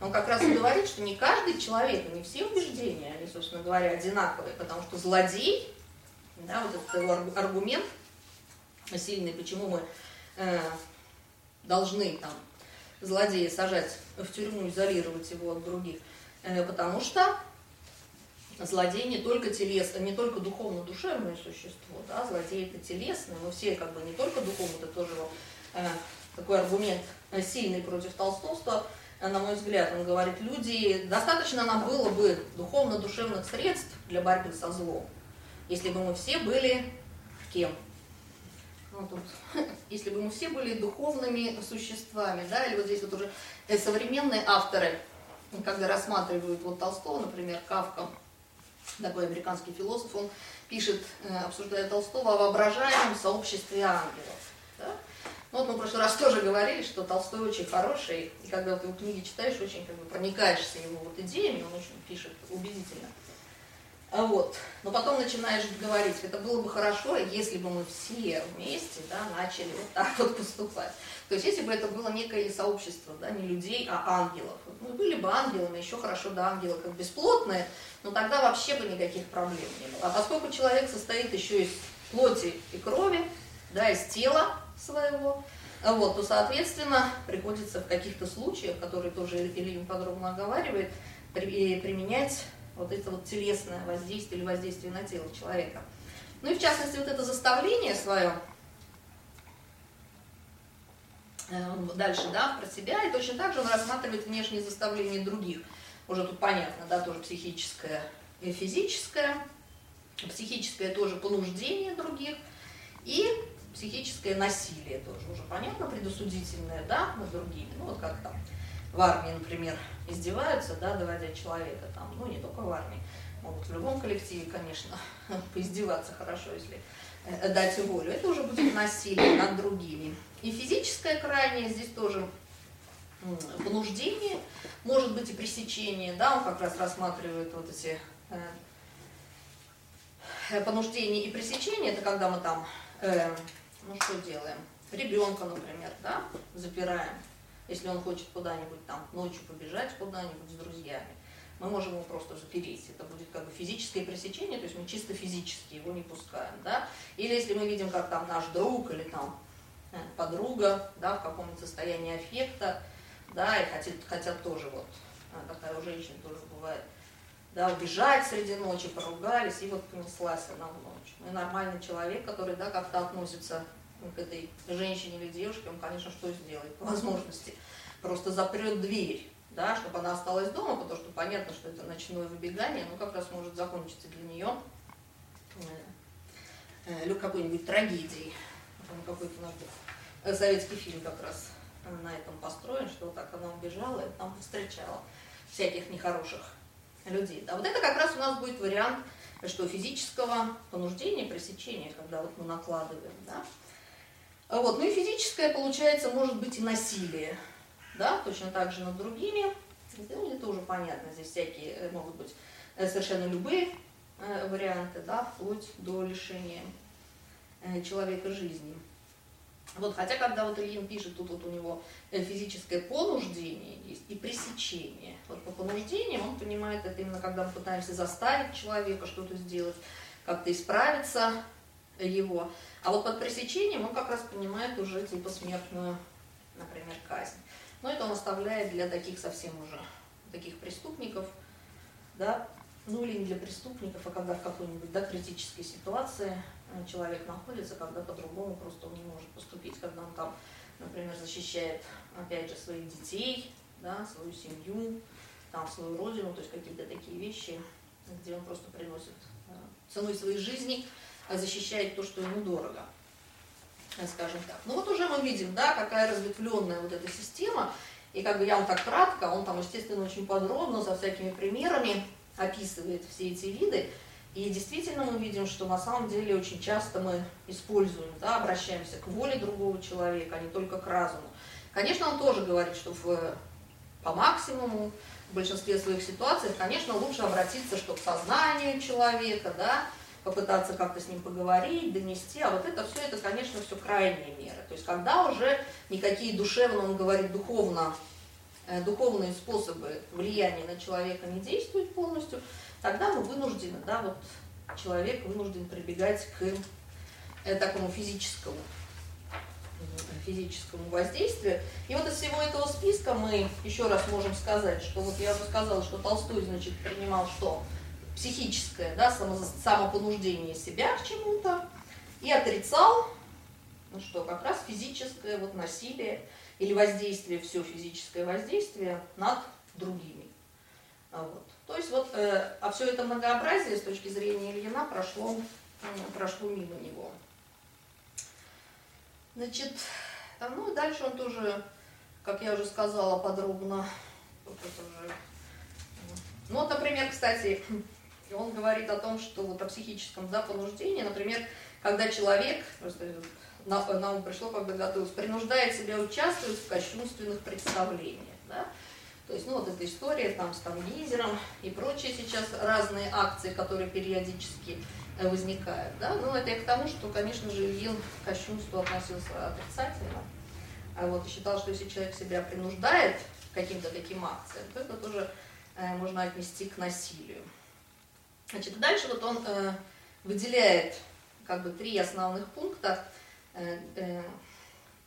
Он как раз и говорит, что не каждый человек, не все убеждения, они, собственно говоря, одинаковые, потому что злодей, да, вот этот его аргумент сильный, почему мы э, должны там злодея сажать в тюрьму, изолировать его от других, э, потому что злодей не только телес, не только духовно-душевное существо, да, злодей это телесное, мы все как бы не только духовно, это тоже э, такой аргумент сильный против толстовства, на мой взгляд, он говорит, люди, достаточно нам было бы духовно-душевных средств для борьбы со злом, если бы мы все были кем? ну, тут, если бы мы все были духовными существами, да, или вот здесь вот уже э, современные авторы, когда рассматривают вот Толстого, например, Кавка, такой американский философ, он пишет, э, обсуждая Толстого, о воображаемом сообществе ангелов. Ну, вот мы в прошлый раз тоже говорили, что Толстой очень хороший, и когда вот его книги читаешь, очень как бы проникаешься его вот идеями, он очень пишет убедительно. А вот. Но потом начинаешь говорить, это было бы хорошо, если бы мы все вместе да, начали вот так вот поступать. То есть если бы это было некое сообщество, да, не людей, а ангелов. Мы были бы ангелами, еще хорошо, да, ангелы как бесплотные, но тогда вообще бы никаких проблем не было. А поскольку человек состоит еще из плоти и крови, да, из тела своего, вот, то, соответственно, приходится в каких-то случаях, которые тоже Ильин подробно оговаривает, применять вот это вот телесное воздействие или воздействие на тело человека. Ну и в частности вот это заставление свое, э, дальше, да, про себя, и точно так же он рассматривает внешние заставления других. Уже тут понятно, да, тоже психическое и физическое. Психическое тоже понуждение других. И психическое насилие тоже. Уже понятно, предосудительное, да, над другими. Ну вот как там в армии, например, издеваются, да, доводя человека там, ну не только в армии, могут в любом коллективе, конечно, поиздеваться хорошо, если э, дать волю, это уже будет насилие над другими. И физическое крайнее здесь тоже понуждение, может быть и пресечение, да, он как раз рассматривает вот эти э, э, понуждение и пресечение, это когда мы там, э, ну что делаем, ребенка, например, да, запираем, если он хочет куда-нибудь там ночью побежать куда-нибудь с друзьями, мы можем его просто запереть. Это будет как бы физическое пресечение, то есть мы чисто физически его не пускаем. Да? Или если мы видим, как там наш друг или там э, подруга да, в каком-то состоянии аффекта, да, и хотят, хотят тоже вот, э, такая у женщин тоже бывает, да, убежать среди ночи, поругались, и вот понеслась она в ночь. И нормальный человек, который, да, как-то относится к этой женщине или девушке, он, конечно, что сделает по возможности? Просто запрет дверь, да, чтобы она осталась дома, потому что понятно, что это ночное выбегание, ну как раз может закончиться для нее э, э, какой-нибудь трагедией. Какой-то наш э, советский фильм как раз на этом построен, что так она убежала и там встречала всяких нехороших людей. А вот это как раз у нас будет вариант что физического понуждения, пресечения, когда вот мы накладываем, да. Вот. Ну и физическое, получается, может быть и насилие да, точно так же над другими. Ну, это уже понятно, здесь всякие э, могут быть э, совершенно любые э, варианты, да, вплоть до лишения человека жизни. Вот, хотя, когда вот Ильин пишет, тут вот у него физическое понуждение есть и пресечение. Вот по понуждениям он понимает это именно, когда мы пытаемся заставить человека что-то сделать, как-то исправиться его. А вот под пресечением он как раз понимает уже типа смертную, например, казнь. Но это он оставляет для таких совсем уже, таких преступников, да, ну или не для преступников, а когда в какой-нибудь да, критической ситуации э, человек находится, когда по-другому просто он не может поступить, когда он там, например, защищает, опять же, своих детей, да, свою семью, там, свою родину, то есть какие-то такие вещи, где он просто приносит э, ценой своей жизни, а защищает то, что ему дорого скажем так. Ну вот уже мы видим, да, какая разветвленная вот эта система, и как бы я вам так кратко, он там, естественно, очень подробно, со всякими примерами описывает все эти виды, и действительно мы видим, что на самом деле очень часто мы используем, да, обращаемся к воле другого человека, а не только к разуму. Конечно, он тоже говорит, что в, по максимуму в большинстве своих ситуаций, конечно, лучше обратиться, что к сознанию человека, да, попытаться как-то с ним поговорить, донести, а вот это все, это, конечно, все крайние меры. То есть когда уже никакие душевно, он говорит, духовно, э, духовные способы влияния на человека не действуют полностью, тогда мы вынуждены, да, вот человек вынужден прибегать к э, такому физическому физическому воздействию. И вот из всего этого списка мы еще раз можем сказать, что вот я уже сказала, что Толстой, значит, принимал что? психическое, да, само, самопонуждение себя к чему-то, и отрицал, ну что, как раз физическое вот насилие или воздействие, все физическое воздействие над другими. А вот. То есть вот, э, а все это многообразие с точки зрения Ильина прошло, э, прошло мимо него. Значит, ну и дальше он тоже, как я уже сказала подробно, уже, ну вот, например, кстати, он говорит о том, что вот о психическом да, понуждении, например, когда человек, просто на, на ум пришло, когда готовилась, принуждает себя участвовать в кощунственных представлениях. Да? То есть, ну вот эта история там с Тангизером и прочие сейчас разные акции, которые периодически э, возникают. Да? Ну это я к тому, что, конечно же, Ильин к кощунству относился отрицательно. А вот считал, что если человек себя принуждает к каким-то таким акциям, то это тоже э, можно отнести к насилию. Значит, дальше вот он э, выделяет как бы три основных пункта, э, э,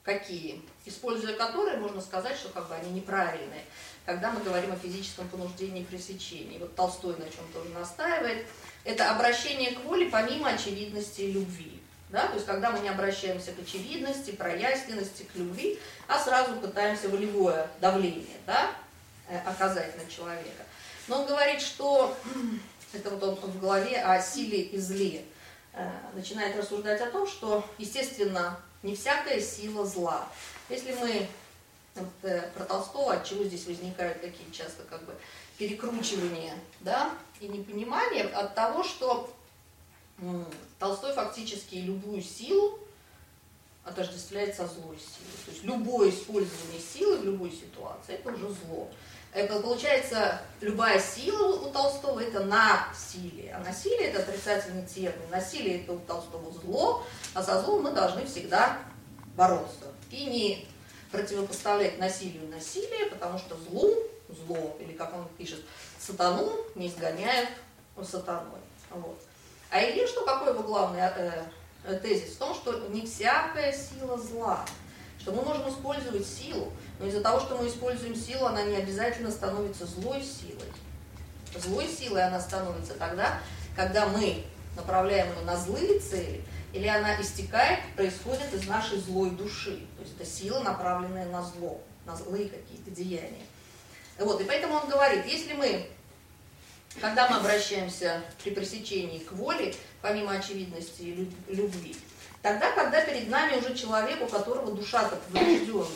какие, используя которые можно сказать, что как бы они неправильные, когда мы говорим о физическом понуждении и пресечении. Вот Толстой на чем тоже настаивает. Это обращение к воле помимо очевидности любви. Да? То есть когда мы не обращаемся к очевидности, проясненности, к любви, а сразу пытаемся волевое давление да, э, оказать на человека. Но он говорит, что это вот он в голове о силе и зле, э, начинает рассуждать о том, что, естественно, не всякая сила зла. Если мы про Толстого, от чего здесь возникают такие часто как бы перекручивания, да, и непонимание от того, что Толстой фактически любую силу отождествляет со злой силой. То есть любое использование силы в любой ситуации – это уже зло. Это получается, любая сила у Толстого – это насилие. А насилие – это отрицательный термин. Насилие – это у Толстого зло, а со злом мы должны всегда бороться. И не противопоставлять насилию насилие, потому что злу, зло, или как он пишет, сатану не изгоняют сатаной. Вот. А Ильин, что какой его главный э, э, тезис? В том, что не всякая сила зла, что мы можем использовать силу, но из-за того, что мы используем силу, она не обязательно становится злой силой. Злой силой она становится тогда, когда мы направляем ее на злые цели, или она истекает, происходит из нашей злой души. То есть это сила, направленная на зло, на злые какие-то деяния. Вот, и поэтому он говорит, если мы, когда мы обращаемся при пресечении к воле, помимо очевидности и любви, тогда, когда перед нами уже человек, у которого душа-то поврежденная,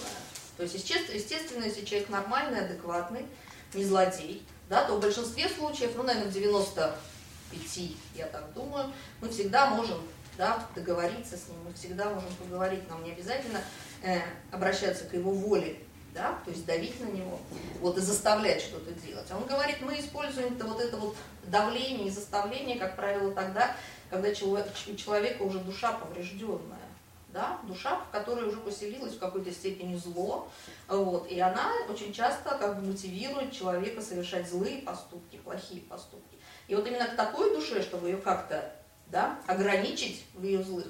то есть, естественно, если человек нормальный, адекватный, не злодей, да, то в большинстве случаев, ну, наверное, в 95, я так думаю, мы всегда можем да, договориться с ним, мы всегда можем поговорить, нам не обязательно э, обращаться к его воле, да, то есть давить на него, вот и заставлять что-то делать. А он говорит, мы используем -то вот это вот давление и заставление, как правило, тогда, когда у человека уже душа поврежденная да, душа, в которой уже поселилась в какой-то степени зло, вот, и она очень часто как бы мотивирует человека совершать злые поступки, плохие поступки. И вот именно к такой душе, чтобы ее как-то да, ограничить в ее злых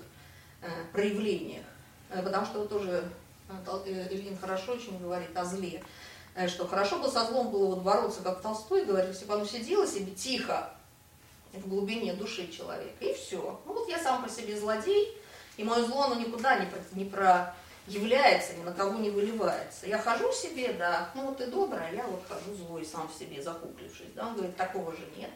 э, проявлениях, э, потому что вот тоже э, Ильин хорошо очень говорит о зле, э, что хорошо бы со злом было вот бороться, как Толстой говорит, если бы оно сидело себе тихо в глубине души человека, и все. Ну вот я сам по себе злодей, и мое зло, оно никуда не, не проявляется, ни на кого не выливается. Я хожу себе, да, ну вот ты добрая, я вот хожу злой сам в себе, закуплившись. Да? Он говорит, такого же нет.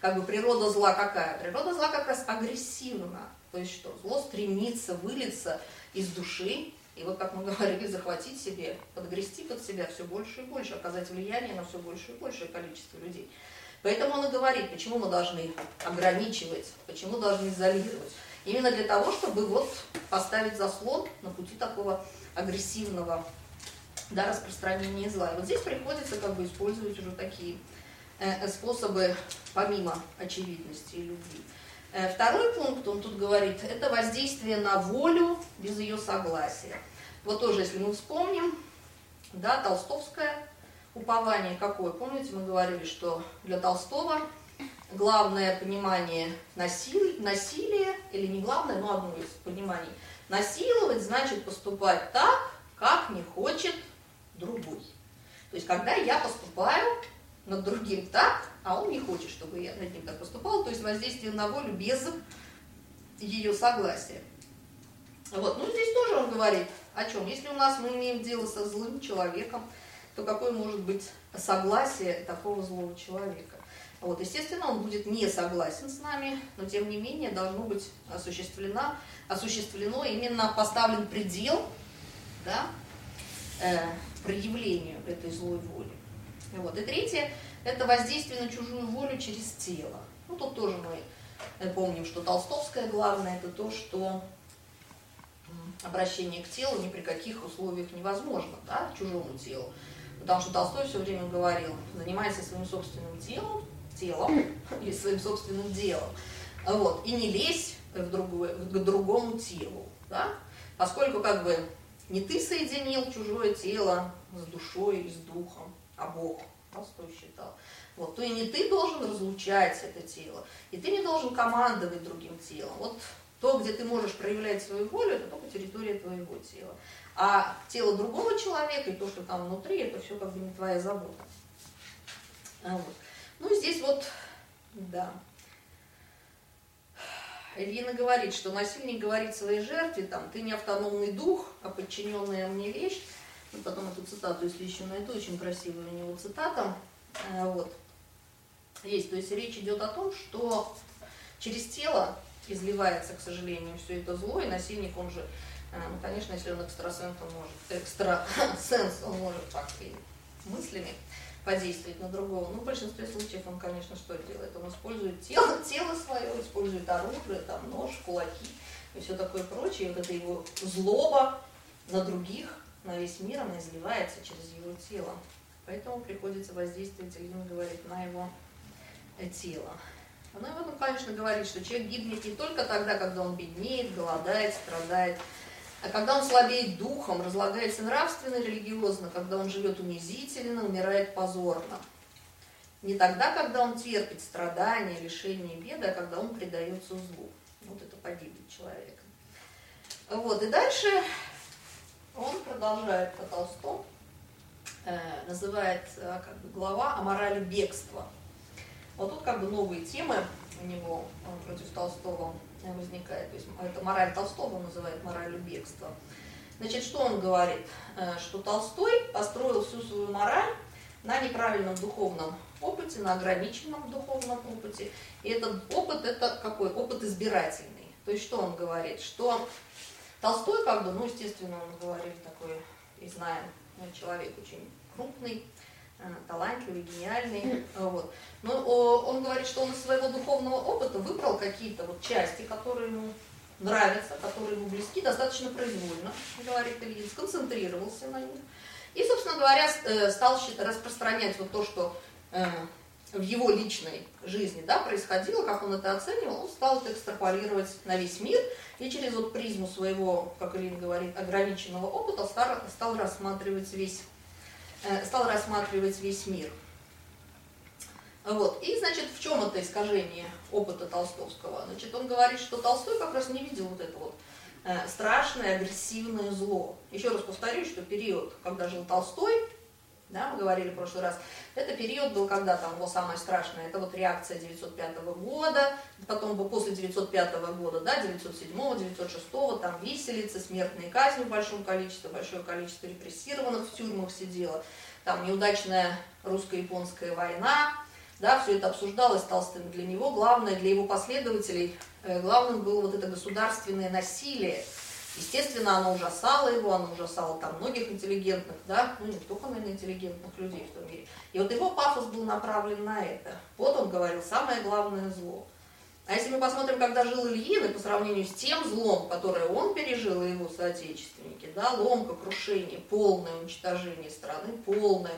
Как бы природа зла какая? Природа зла как раз агрессивна. То есть что? Зло стремится вылиться из души, и вот, как мы говорили, захватить себе, подгрести под себя все больше и больше, оказать влияние на все больше и большее количество людей. Поэтому он и говорит, почему мы должны ограничивать, почему должны изолировать. Именно для того, чтобы вот поставить заслон на пути такого агрессивного да, распространения зла. И вот здесь приходится как бы использовать уже такие способы помимо очевидности и любви. Э, второй пункт, он тут говорит, это воздействие на волю без ее согласия. Вот тоже, если мы вспомним, да, толстовское упование какое? Помните, мы говорили, что для Толстого главное понимание насилия, насилия, или не главное, но одно из пониманий, насиловать значит поступать так, как не хочет другой. То есть, когда я поступаю над другим так, а он не хочет, чтобы я над ним так поступал, то есть воздействие на волю без ее согласия. Вот. Ну, здесь тоже он говорит о чем. Если у нас мы имеем дело со злым человеком, то какое может быть согласие такого злого человека? Вот, естественно, он будет не согласен с нами, но тем не менее должно быть осуществлено, осуществлено именно поставлен предел да, э, проявлению этой злой воли. Вот. И третье – это воздействие на чужую волю через тело. Ну, тут тоже мы помним, что толстовское главное – это то, что обращение к телу ни при каких условиях невозможно, да, к чужому телу. Потому что Толстой все время говорил, занимайся своим собственным телом, телом или своим собственным делом. Вот, и не лезь в другое, к другому телу. Да? Поскольку как бы не ты соединил чужое тело с душой и с духом, а Бог, Толстой считал. Вот, то и не ты должен разлучать это тело, и ты не должен командовать другим телом. Вот то, где ты можешь проявлять свою волю, это только территория твоего тела. А тело другого человека и то, что там внутри, это все как бы не твоя забота. А вот. Ну, здесь вот, да. Ильина говорит, что насильник говорит своей жертве, там, ты не автономный дух, а подчиненная мне вещь. Ну, потом эту цитату, если еще найду, очень красивая у него цитата. Э, вот. Есть, то есть речь идет о том, что через тело изливается, к сожалению, все это зло, и насильник, он же, э, ну, конечно, если он экстрасенс, он может, экстрасенс, он может так и мыслями подействовать на другого. Ну, в большинстве случаев он, конечно, что делает? Он использует тело, тело свое, использует оружие, там, нож, кулаки и все такое прочее. И вот это его злоба на других, на весь мир, она изливается через его тело. Поэтому приходится воздействовать, Ильин говорит, на его э, тело. Она об этом, конечно, говорит, что человек гибнет не только тогда, когда он беднеет, голодает, страдает, а когда он слабеет духом, разлагается нравственно и религиозно, когда он живет унизительно, умирает позорно. Не тогда, когда он терпит страдания, лишения и беды, а когда он предается злу. Вот это погибель человека. Вот, и дальше он продолжает по Толстому, э, называет э, как бы, глава о морали бегства – вот тут как бы новые темы у него против Толстого возникает. То есть это мораль Толстого называет моралью бегства. Значит, что он говорит? Э, что Толстой построил всю свою мораль на неправильном духовном опыте, на ограниченном духовном опыте. И этот опыт, это какой? Опыт избирательный. То есть что он говорит? Что Толстой, как бы, ну, естественно, он говорит такой, и знаем, человек очень крупный, Э, талантливый, гениальный. Вот. Но он говорит, что он из своего духовного опыта выбрал какие-то вот части, которые ему нравятся, которые ему близки, достаточно произвольно, говорит Ильин, сконцентрировался на них. И, собственно говоря, э, стал распространять вот то, что э, в его личной жизни да, происходило, как он это оценивал, он стал это экстраполировать на весь мир, и через вот призму своего, как Ильин говорит, ограниченного опыта стал, стал рассматривать весь Э, стал рассматривать весь мир. Вот. И, значит, в чем это искажение опыта Толстовского? Значит, он говорит, что Толстой как раз не видел вот это вот э, страшное, агрессивное зло. Еще раз повторюсь, что период, когда жил Толстой, да, мы говорили в прошлый раз, это период был, когда там его самое страшное, это вот реакция 905 года, потом после 905 года, да, 907, 906, там виселицы, смертные казни в большом количестве, большое количество репрессированных в тюрьмах сидело, там неудачная русско-японская война, да, все это обсуждалось Толстым. Для него главное, для его последователей, э, главным было вот это государственное насилие, Естественно, оно ужасало его, оно ужасало там многих интеллигентных, да, ну не только, наверное, интеллигентных людей в том мире. И вот его пафос был направлен на это. Вот он говорил, самое главное зло. А если мы посмотрим, когда жил Ильин, и по сравнению с тем злом, которое он пережил, и его соотечественники, да, ломка, крушение, полное уничтожение страны, полный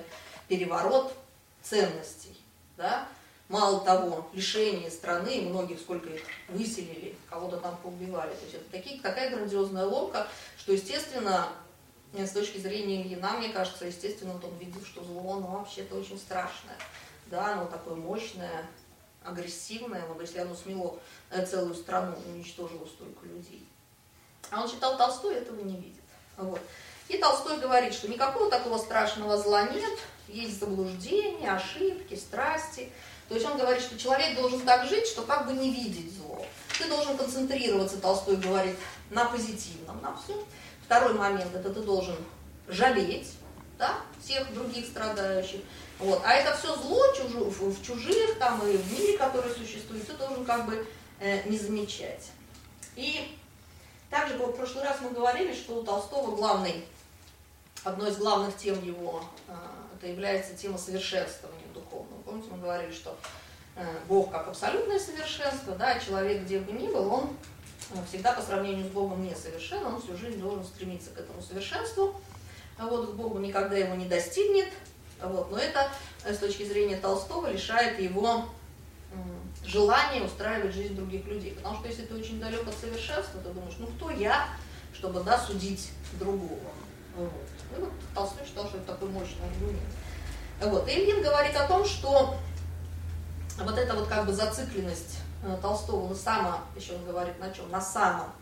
переворот ценностей, да, Мало того, лишение страны, многих сколько их выселили, кого-то там поубивали. То есть это такие, такая грандиозная ломка, что, естественно, с точки зрения Ильина, мне кажется, естественно, он видел, что зло, оно вообще-то очень страшное. Да, оно такое мощное, агрессивное, вот если оно смело э, целую страну, уничтожило столько людей. А он читал Толстой, этого не видит. Вот. И Толстой говорит, что никакого такого страшного зла нет, есть заблуждения, ошибки, страсти, то есть он говорит, что человек должен так жить, что как бы не видеть зло. Ты должен концентрироваться, Толстой говорит, на позитивном, на всем. Второй момент, это ты должен жалеть да, всех других страдающих. Вот. А это все зло чужу, в чужих там, и в мире, который существует, ты должен как бы э, не замечать. И также в прошлый раз мы говорили, что у Толстого главный, одной из главных тем его, э, это является тема совершенствования. Помните, мы говорили, что э, Бог как абсолютное совершенство, да, человек где бы ни был, он э, всегда по сравнению с Богом несовершен, он всю жизнь должен стремиться к этому совершенству, а вот к Богу никогда его не достигнет, вот, но это э, с точки зрения Толстого лишает его желания устраивать жизнь других людей. Потому что если ты очень далек от совершенства, ты думаешь, ну кто я, чтобы да, судить другого. Вот. И вот Толстой считал, что это такой мощный аргумент. Вот. Ильин говорит о том, что вот эта вот как бы зацикленность э, Толстого на самом, еще он говорит на чем, на самом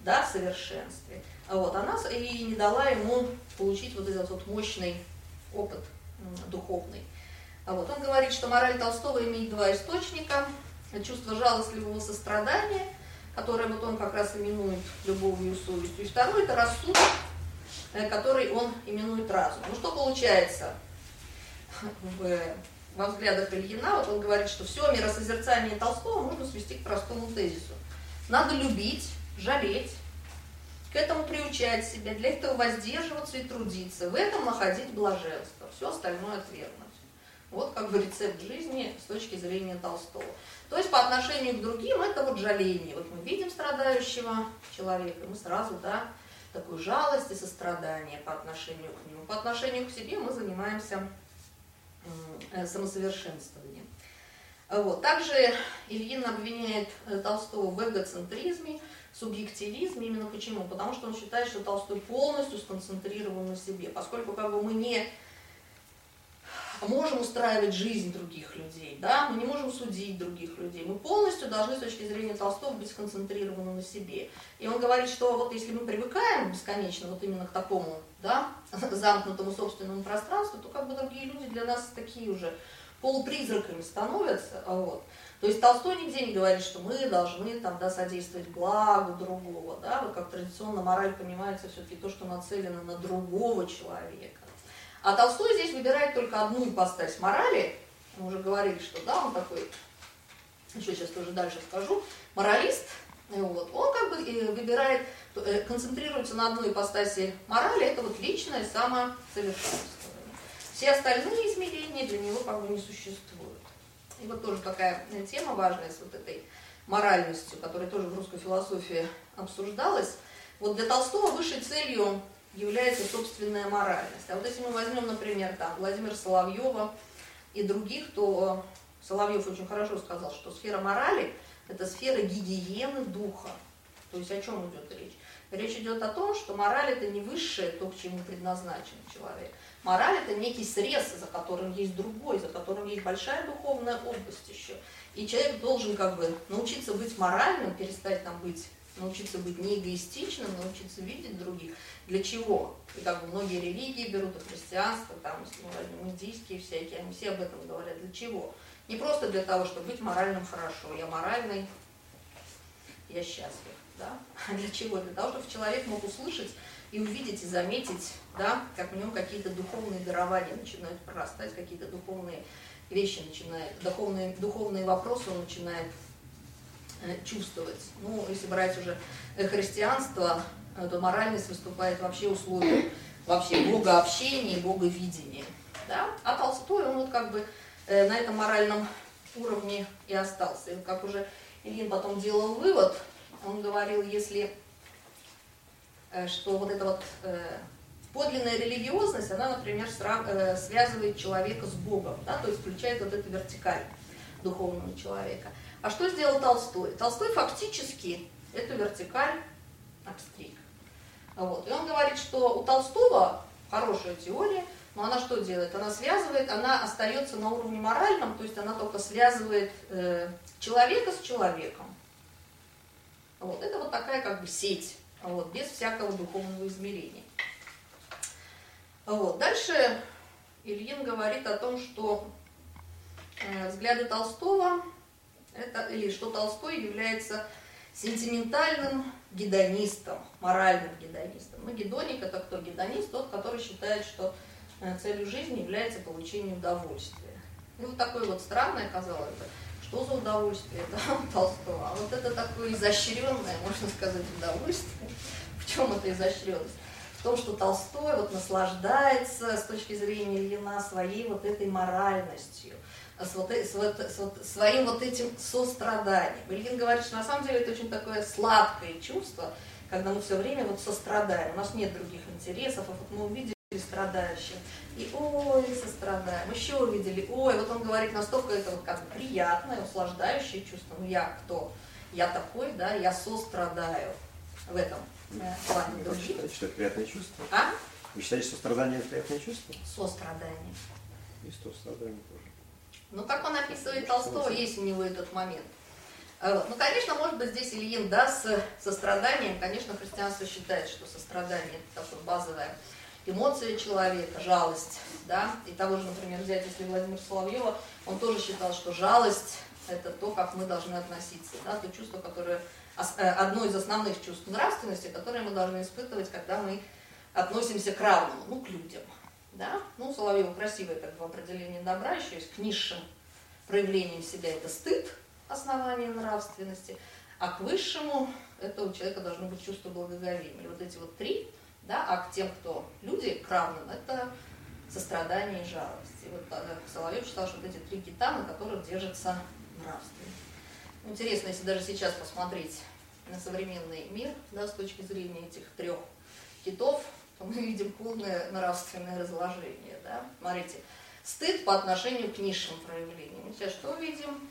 да, совершенстве, вот, она и не дала ему получить вот этот вот мощный опыт духовный. Вот. Он говорит, что мораль Толстого имеет два источника. Чувство жалостливого сострадания, которое вот он как раз именует любовью и совестью. И второе – это рассудок, э, который он именует разум. Ну что получается? В, во взглядах Ильина, вот он говорит, что все миросозерцание Толстого можно свести к простому тезису. Надо любить, жалеть, к этому приучать себя, для этого воздерживаться и трудиться, в этом находить блаженство, все остальное отвергнуть. Вот как бы рецепт жизни с точки зрения Толстого. То есть по отношению к другим это вот жаление. Вот мы видим страдающего человека, мы сразу, да, такую жалость и сострадание по отношению к нему. По отношению к себе мы занимаемся э, самосовершенствованием. Вот. Также Ильин обвиняет э, Толстого в эгоцентризме, субъективизме. Именно почему? Потому что он считает, что Толстой полностью сконцентрирован на себе. Поскольку как бы мы не можем устраивать жизнь других людей, да, мы не можем судить других людей. Мы полностью должны с точки зрения Толстого быть сконцентрированы на себе. И он говорит, что вот если мы привыкаем бесконечно вот именно к такому, да, замкнутому собственному пространству, то как бы другие люди для нас такие уже полупризраками становятся, вот. То есть Толстой нигде не говорит, что мы должны там, да, содействовать благу другого, да, вот как традиционно мораль понимается все-таки то, что нацелено на другого человека. А Толстой здесь выбирает только одну ипостась морали. Мы уже говорили, что да, он такой, еще сейчас тоже дальше скажу, моралист. Вот. Он как бы э, выбирает, э, концентрируется на одной ипостаси морали, это вот личное самосовершенствование. Все остальные измерения для него как бы не существуют. И вот тоже такая э, тема важная с вот этой моральностью, которая тоже в русской философии обсуждалась. Вот для Толстого высшей целью является собственная моральность. А вот если мы возьмем, например, там, Владимира Соловьева и других, то Соловьев очень хорошо сказал, что сфера морали – это сфера гигиены духа. То есть о чем идет речь? Речь идет о том, что мораль – это не высшее то, к чему предназначен человек. Мораль – это некий срез, за которым есть другой, за которым есть большая духовная область еще. И человек должен как бы научиться быть моральным, перестать там быть научиться быть не эгоистичным, научиться видеть других. Для чего? И как бы многие религии берут, и христианство, там, возьмем индийские всякие, они все об этом говорят. Для чего? Не просто для того, чтобы быть моральным хорошо. Я моральный, я счастлив. Да? А для чего? Для того, чтобы человек мог услышать и увидеть, и заметить, да, как в нем какие-то духовные дарования начинают прорастать, какие-то духовные вещи начинают, духовные, духовные вопросы он начинает чувствовать. Ну, если брать уже христианство, э, то моральность выступает вообще условием вообще богообщения и боговидения. Да? А Толстой, он вот как бы э, на этом моральном уровне и остался. И как уже Ильин потом делал вывод, он говорил, если что вот эта вот подлинная религиозность, она, например, связывает человека с Богом, да, то есть включает вот эту вертикаль духовного человека. А что сделал Толстой? Толстой фактически эту вертикаль обстриг. Вот. И он говорит, что у Толстого хорошая теория, но она что делает? Она связывает, она остается на уровне моральном, то есть она только связывает э, человека с человеком. Вот. Это вот такая как бы сеть, вот, без всякого духовного измерения. Вот. Дальше Ильин говорит о том, что э, взгляды Толстого это, или что Толстой является сентиментальным гедонистом, моральным гедонистом. Ну, гедоник это кто? Гедонист тот, который считает, что э, целью жизни является получение удовольствия. И вот такое вот странное, казалось бы, что за удовольствие, это Толстого. А вот это такое изощренное, можно сказать, удовольствие. В чем это изощренность? В том, что Толстой вот наслаждается с точки зрения Ильина своей вот этой моральностью – с, вот, с, вот, с вот своим вот этим состраданием. Ильин говорит, что на самом деле это очень такое сладкое чувство, когда мы все время вот сострадаем, у нас нет других интересов, а вот мы увидели страдающих, и ой, сострадаем, еще увидели, ой, вот он говорит, настолько это вот как бы приятное, услаждающее чувство, ну я кто? Я такой, да, я сострадаю в этом э, плане Вы считаете, что это приятное чувство? А? Вы считаете, что страдание это приятное чувство? Сострадание. И сострадание. Ну, как он описывает Толстого, есть у него этот момент. Э, ну, конечно, может быть, здесь Ильин, да, с состраданием, конечно, христианство считает, что сострадание – это такая базовая эмоция человека, жалость, да, и того же, например, взять, если Владимир Соловьева, он тоже считал, что жалость – это то, как мы должны относиться, да, то чувство, которое, э, одно из основных чувств нравственности, которое мы должны испытывать, когда мы относимся к равному, ну, к людям – да? Ну, Соловьева красивое как бы определение добра, еще есть к низшим проявлениям себя это стыд, основание нравственности, а к высшему это у человека должно быть чувство благоговения. Вот эти вот три, да, а к тем, кто люди, к равным, это сострадание и жалость. И вот э, Соловьев считал, что вот эти три кита, на которых держится нравственность. Интересно, если даже сейчас посмотреть на современный мир, да, с точки зрения этих трех китов, мы видим полное нравственное разложение. Да? Смотрите, стыд по отношению к низшим проявлениям. Сейчас что видим?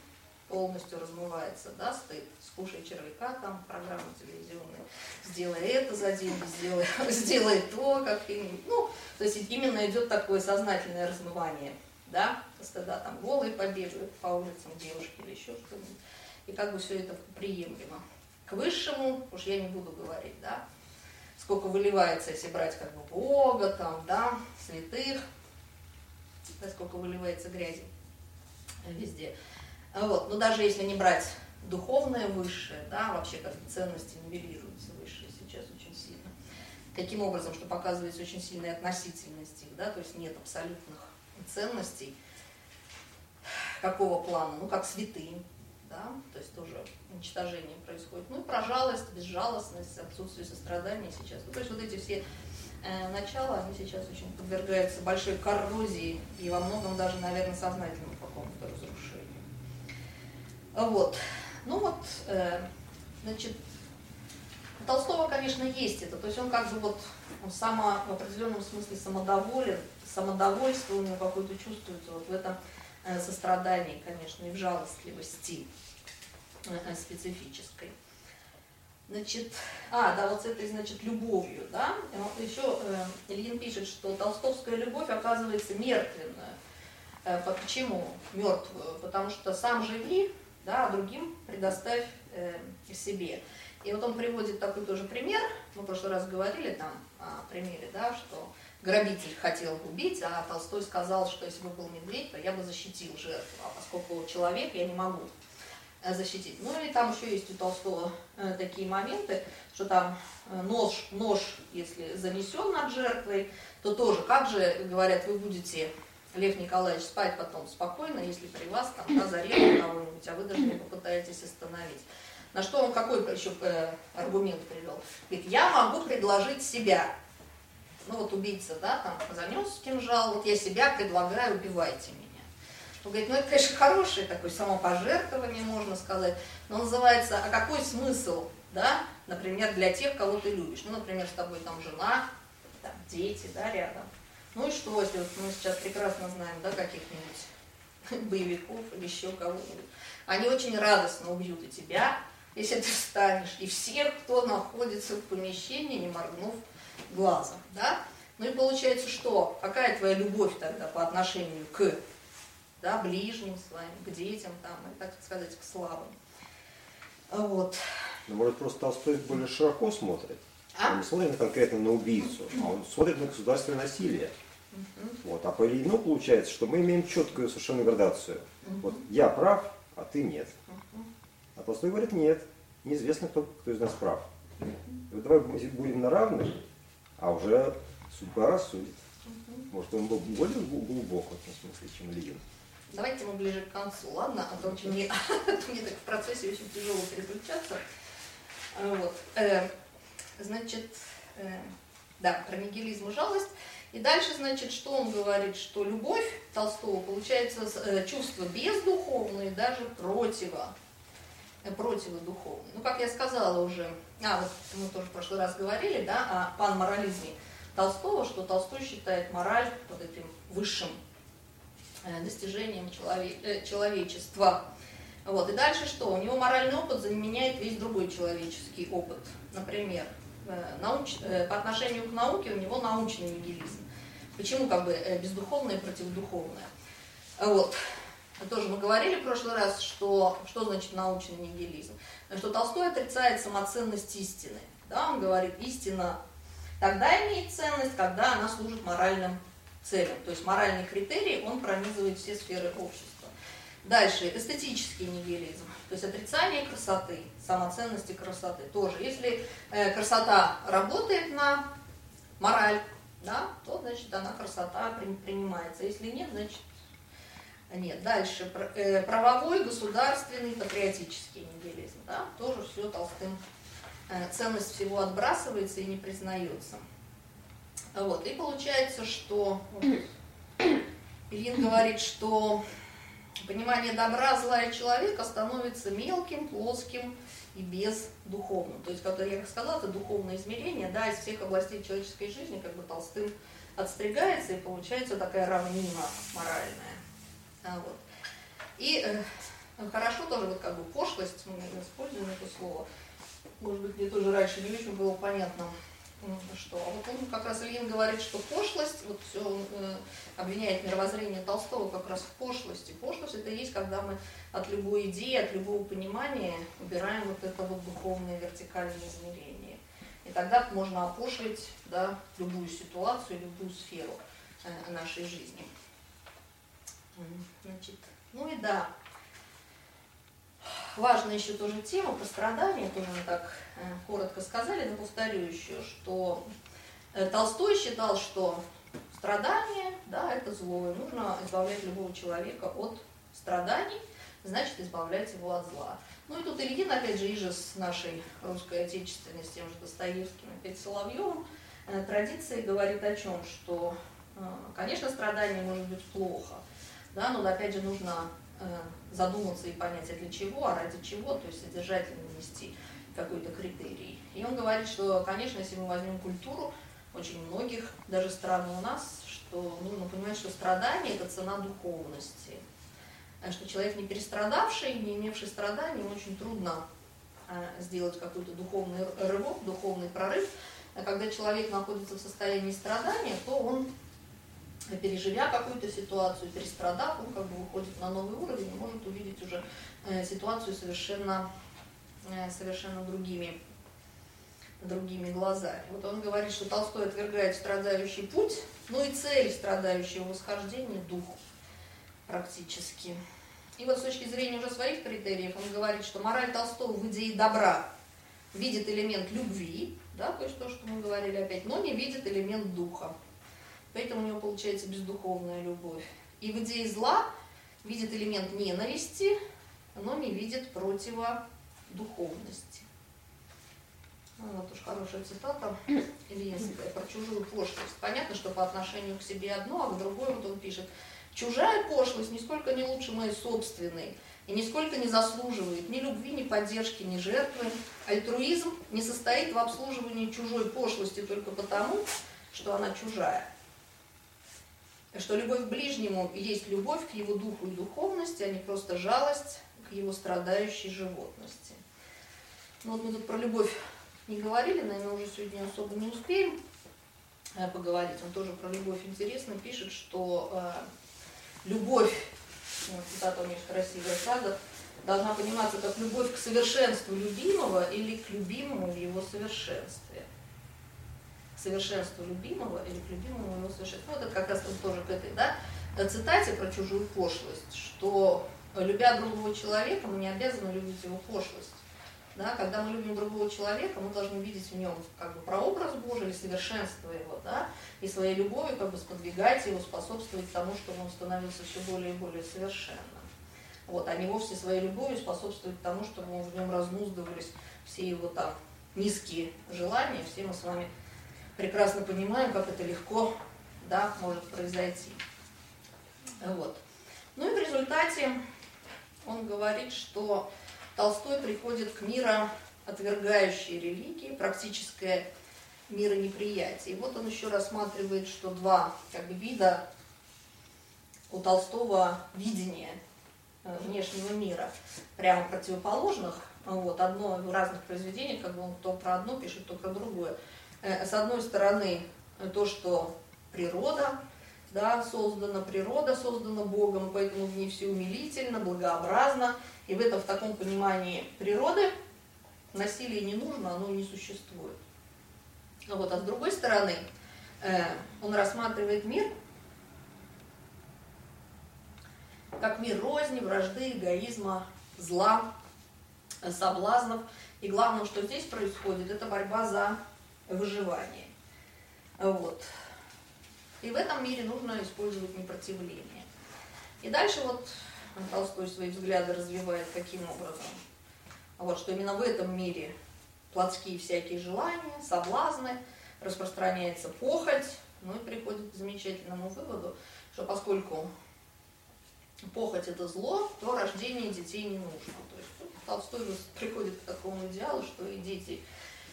Полностью размывается, да, стыд. Скушай червяка, там, программа телевизионная. Сделай это за деньги, сделай, сделай то, как и... Ну, то есть именно идет такое сознательное размывание, да, стыда, там, голые побегают по улицам девушки или еще что-нибудь. И как бы все это приемлемо. К высшему, уж я не буду говорить, да, сколько выливается, если брать как бы Бога, там, да, святых, да, сколько выливается грязи везде. Вот. Но даже если не брать духовное высшее, да, вообще как ценности нивелируются высшие сейчас очень сильно. Таким образом, что показывается очень сильная относительность их, да, то есть нет абсолютных ценностей. Какого плана? Ну, как святые, да, то есть тоже уничтожение происходит. Ну про жалость, безжалостность, отсутствие сострадания сейчас. Ну, то есть вот эти все э, начала, они сейчас очень подвергаются большой коррозии и во многом даже, наверное, сознательному какому-то разрушению. Вот. Ну вот, э, значит, у Толстого, конечно, есть это. То есть он как бы вот он само, в определенном смысле самодоволен, самодовольство у него какое-то чувствуется вот в этом э, сострадании, конечно, и в жалостливости. Э, специфической. Значит, а, да, вот с этой, значит, любовью, да. Еще э, Ильин пишет, что толстовская любовь оказывается мертвенная. Э, почему мертвую? Потому что сам живи, да, а другим предоставь э, себе. И вот он приводит такой тоже пример, мы в прошлый раз говорили там о примере, да, что грабитель хотел убить, а Толстой сказал, что если бы был медведь, то я бы защитил жертву, а поскольку человек, я не могу защитить. Ну и там еще есть у Толстого э, такие моменты, что там э, нож, нож, если занесен над жертвой, то тоже, как же, говорят, вы будете, Лев Николаевич, спать потом спокойно, если при вас там да, кого-нибудь, а вы даже не попытаетесь остановить. На что он какой еще э, аргумент привел? Говорит, я могу предложить себя. Ну вот убийца, да, там занес кинжал, вот я себя предлагаю, убивайте меня. Он говорит, ну это, конечно, хорошее такое самопожертвование, можно сказать, но называется, а какой смысл, да, например, для тех, кого ты любишь? Ну, например, с тобой там жена, там, дети, да, рядом. Ну и что, если вот мы сейчас прекрасно знаем, да, каких-нибудь боевиков или еще кого-нибудь. Они очень радостно убьют и тебя, если ты встанешь, и всех, кто находится в помещении, не моргнув глазом, да? Ну и получается что? Какая твоя любовь тогда по отношению к да, ближним своим, к детям, там, и, так сказать, к слабым. Вот. Ну, может, просто Толстой более широко смотрит. А? Он не смотрит конкретно на убийцу, а он смотрит на государственное насилие. Угу. Вот. А по Ильину получается, что мы имеем четкую совершенно градацию. Угу. Вот я прав, а ты нет. Угу. А Толстой говорит, нет, неизвестно, кто, кто из нас прав. Угу. Вот давай будем на равных, а уже судьба рассудит. Угу. Может, он был более глубок в этом смысле, чем Ильин. Давайте мы ближе к концу, ладно? А то мне, мне так в процессе очень тяжело переключаться. А, вот. Э, значит, э, да, про нигилизм и жалость. И дальше, значит, что он говорит, что любовь Толстого получается э, чувство бездуховное, даже противо, противодуховное. Ну, как я сказала уже, а, вот мы тоже в прошлый раз говорили, да, о панморализме Толстого, что Толстой считает мораль вот этим высшим достижением человек, э, человечества. Вот. И дальше что? У него моральный опыт заменяет весь другой человеческий опыт. Например, э, науч, по отношению к науке у него научный нигилизм. Почему как бы бездуховное против духовное? Вот. Тоже мы говорили в прошлый раз, что, что значит научный нигилизм. Что Толстой отрицает самоценность истины. Да, он говорит, истина тогда имеет ценность, когда она служит моральным целям. То есть моральный критерий, он пронизывает все сферы общества. Дальше, эстетический нигилизм, то есть отрицание красоты, самоценности красоты тоже. Если э, красота работает на мораль, да, то, значит, она красота при, принимается. Если нет, значит, нет. Дальше, э, правовой, государственный, патриотический нигилизм, да, тоже все толстым. Э, ценность всего отбрасывается и не признается. Вот. И получается, что Ильин говорит, что понимание добра, зла и человека становится мелким, плоским и бездуховным. То есть, как я сказала, это духовное измерение, да, из всех областей человеческой жизни, как бы Толстым отстригается, и получается такая равнина моральная. А, вот. И э, хорошо тоже вот как бы пошлость, мы используем это слово, может быть, мне тоже раньше не очень было понятно, что. А вот он как раз Ильин говорит, что пошлость, вот все он э, обвиняет мировоззрение Толстого как раз в пошлости. Пошлость это есть, когда мы от любой идеи, от любого понимания убираем вот это вот духовное вертикальное измерение. И тогда можно опошлить да, любую ситуацию, любую сферу э, нашей жизни. Значит, ну и да, важная еще тоже тема пострадания, тоже мы так э, коротко сказали, но повторю еще, что э, Толстой считал, что страдание, да, это зло, и нужно избавлять любого человека от страданий, значит, избавлять его от зла. Ну и тут Ильин, опять же, иже с нашей русской отечественной, с тем же Достоевским, опять Соловьевым, э, традиции говорит о чем, что, конечно, страдание может быть плохо, да, но опять же нужно задуматься и понять, а для чего, а ради чего, то есть содержательно нести какой-то критерий. И он говорит, что, конечно, если мы возьмем культуру очень многих, даже стран у нас, что нужно понимать, что страдание – это цена духовности. А что человек, не перестрадавший, не имевший страданий, очень трудно э, сделать какой-то духовный рывок, духовный прорыв. А когда человек находится в состоянии страдания, то он переживя какую-то ситуацию, перестрадав, он как бы выходит на новый уровень и может увидеть уже э, ситуацию совершенно, э, совершенно другими, другими глазами. Вот он говорит, что Толстой отвергает страдающий путь, ну и цель страдающего восхождения – дух практически. И вот с точки зрения уже своих критериев он говорит, что мораль Толстого в идее добра видит элемент любви, да, то есть то, что мы говорили опять, но не видит элемент духа. Поэтому у него получается бездуховная любовь. И в идее зла видит элемент ненависти, но не видит противодуховности. Ну, вот уж хорошая цитата Ильинская про чужую пошлость. Понятно, что по отношению к себе одно, а к другой вот он пишет. Чужая пошлость нисколько не лучше моей собственной и нисколько не заслуживает ни любви, ни поддержки, ни жертвы. Альтруизм не состоит в обслуживании чужой пошлости только потому, что она чужая что любовь к ближнему есть любовь к его духу и духовности, а не просто жалость к его страдающей животности. Ну вот мы тут про любовь не говорили, наверное, уже сегодня особо не успеем э, поговорить. Он тоже про любовь интересно пишет, что э, любовь, ну, цитата у них красивая фраза, должна пониматься как любовь к совершенству любимого или к любимому в его совершенстве совершенству любимого или к любимому его совершенству. Ну, это как раз тоже к этой да, цитате про чужую пошлость, что любя другого человека, мы не обязаны любить его пошлость. Да, когда мы любим другого человека, мы должны видеть в нем как бы прообраз Божий совершенство его, да, и своей любовью как бы сподвигать его, способствовать тому, чтобы он становился все более и более совершенным. Вот, а не вовсе своей любовью способствовать тому, чтобы в нем разнуздывались все его там низкие желания, все мы с вами прекрасно понимаем, как это легко да, может произойти. Вот. Ну и в результате он говорит, что Толстой приходит к мира отвергающей религии, практическое миронеприятие. И вот он еще рассматривает, что два как бы, вида у Толстого видения э, внешнего мира, прямо противоположных. Вот, одно в разных произведениях, как бы он то про одно пишет, то про другое. Э, с одной стороны, то, что природа да, создана, природа создана Богом, поэтому в ней все умилительно, благообразно. И в этом, в таком понимании природы насилие не нужно, оно не существует. Вот, а с другой стороны, э, он рассматривает мир как мир розни, вражды, эгоизма, зла, соблазнов. И главное, что здесь происходит, это борьба за выживания. Вот. И в этом мире нужно использовать непротивление. И дальше вот Толстой свои взгляды развивает каким образом? Вот, что именно в этом мире плотские всякие желания, соблазны, распространяется похоть, ну и приходит к замечательному выводу, что поскольку похоть это зло, то рождение детей не нужно. То есть Толстой приходит к такому идеалу, что и дети,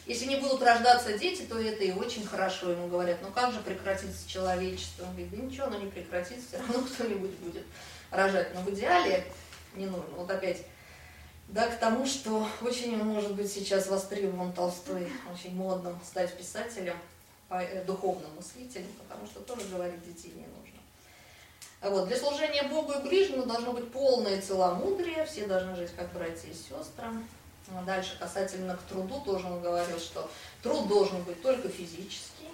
если не будут рождаться дети, то это и очень хорошо. Ему говорят, ну как же прекратится человечество? Он говорит, да ничего, оно не прекратится, все равно кто-нибудь будет рожать. Но в идеале не нужно. Вот опять да, к тому, что очень может быть сейчас востребован Толстой, очень модным стать писателем, э, духовным мыслителем, потому что тоже говорит, детей не нужно. Вот. Для служения Богу и ближнему должно быть полное целомудрие, все должны жить как братья и сестры. А дальше касательно к труду тоже он говорил, что труд должен быть только физический,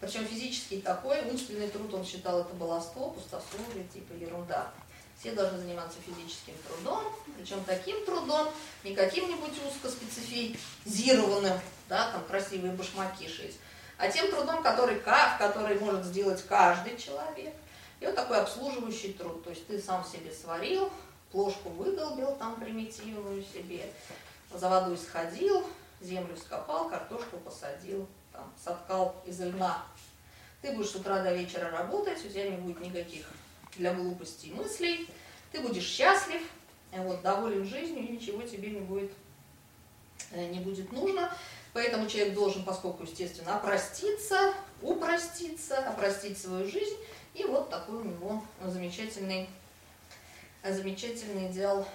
причем физический такой, умственный труд он считал это баловство, пустословие, типа ерунда. Все должны заниматься физическим трудом, причем таким трудом, не каким-нибудь узкоспецифизированным, да, там красивые башмаки шить, а тем трудом, который, который может сделать каждый человек. И вот такой обслуживающий труд, то есть ты сам себе сварил, плошку выдолбил там примитивную себе, за водой сходил, землю скопал, картошку посадил, там, соткал из льна. Ты будешь с утра до вечера работать, у тебя не будет никаких для глупостей мыслей, ты будешь счастлив, вот, доволен жизнью, и ничего тебе не будет, э, не будет нужно. Поэтому человек должен, поскольку, естественно, опроститься, упроститься, опростить свою жизнь. И вот такой у него замечательный, замечательный идеал